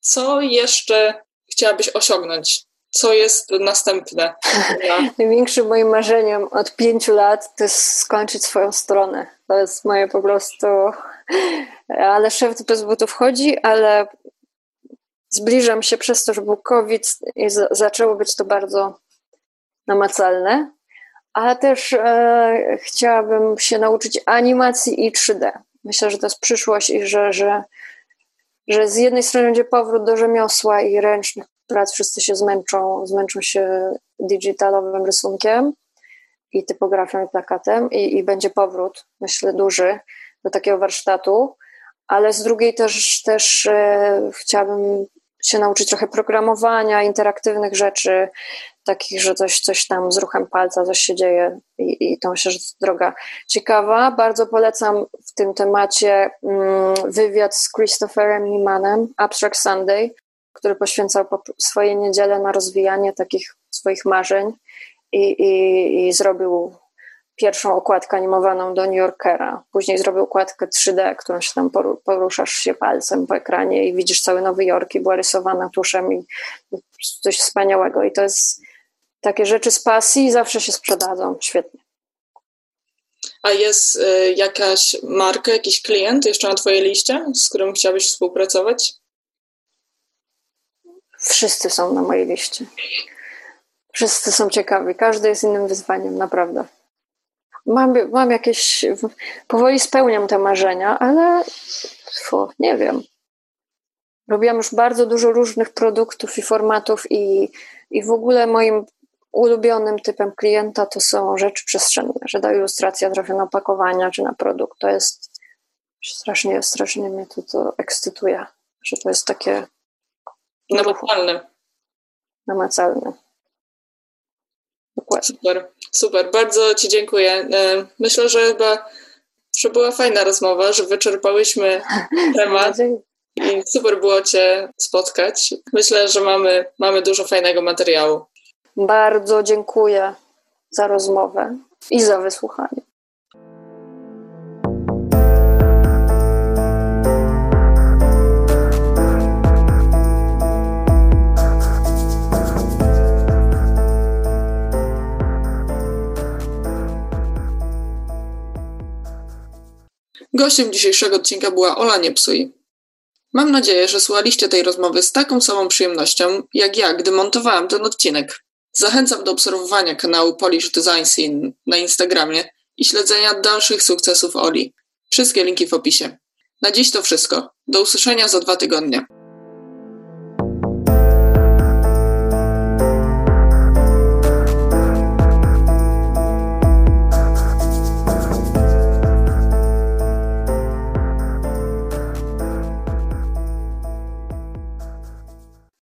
co jeszcze chciałabyś osiągnąć? Co jest następne? Największym moim marzeniem od pięciu lat to jest skończyć swoją stronę. To jest moje po prostu. Ale szef bez butów chodzi, ale zbliżam się przez to, że był COVID i zaczęło być to bardzo namacalne, ale też e, chciałabym się nauczyć animacji i 3D. Myślę, że to jest przyszłość i że, że, że z jednej strony będzie powrót do rzemiosła i ręcznych prac, wszyscy się zmęczą, zmęczą się digitalowym rysunkiem i typografią i plakatem i, i będzie powrót, myślę, duży do takiego warsztatu, ale z drugiej też, też e, chciałabym się nauczyć trochę programowania, interaktywnych rzeczy, takich, że coś, coś tam z ruchem palca coś się dzieje i, i to myślę, że to droga ciekawa. Bardzo polecam w tym temacie mm, wywiad z Christopherem Niemanem, Abstract Sunday, który poświęcał swoje niedziele na rozwijanie takich swoich marzeń i, i, i zrobił pierwszą okładkę animowaną do New Yorkera. Później zrobił okładkę 3D, którą się tam poruszasz się palcem po ekranie i widzisz cały Nowy Jork i była rysowana tuszem i coś wspaniałego. I to jest takie rzeczy z pasji zawsze się sprzedadzą świetnie. A jest y, jakaś marka, jakiś klient jeszcze na Twojej liście, z którym chciałabyś współpracować? Wszyscy są na mojej liście. Wszyscy są ciekawi. Każdy jest innym wyzwaniem, naprawdę. Mam, mam jakieś. Powoli spełniam te marzenia, ale fu, nie wiem. Robiłam już bardzo dużo różnych produktów i formatów, i, i w ogóle moim ulubionym typem klienta to są rzeczy przestrzenne, że da ilustracja trafia na opakowania czy na produkt. To jest strasznie, strasznie mnie to, to ekscytuje, że to jest takie namacalne. Namacalne. Dokładnie. Super, super. Bardzo Ci dziękuję. E, myślę, że chyba że była fajna rozmowa, że wyczerpałyśmy temat. I super było Cię spotkać. Myślę, że mamy, mamy dużo fajnego materiału. Bardzo dziękuję za rozmowę i za wysłuchanie. Gościem dzisiejszego odcinka była Ola Niepsuj. Mam nadzieję, że słuchaliście tej rozmowy z taką samą przyjemnością, jak ja, gdy montowałam ten odcinek. Zachęcam do obserwowania kanału Polish Design Scene na Instagramie i śledzenia dalszych sukcesów Oli. Wszystkie linki w opisie. Na dziś to wszystko. Do usłyszenia za dwa tygodnie.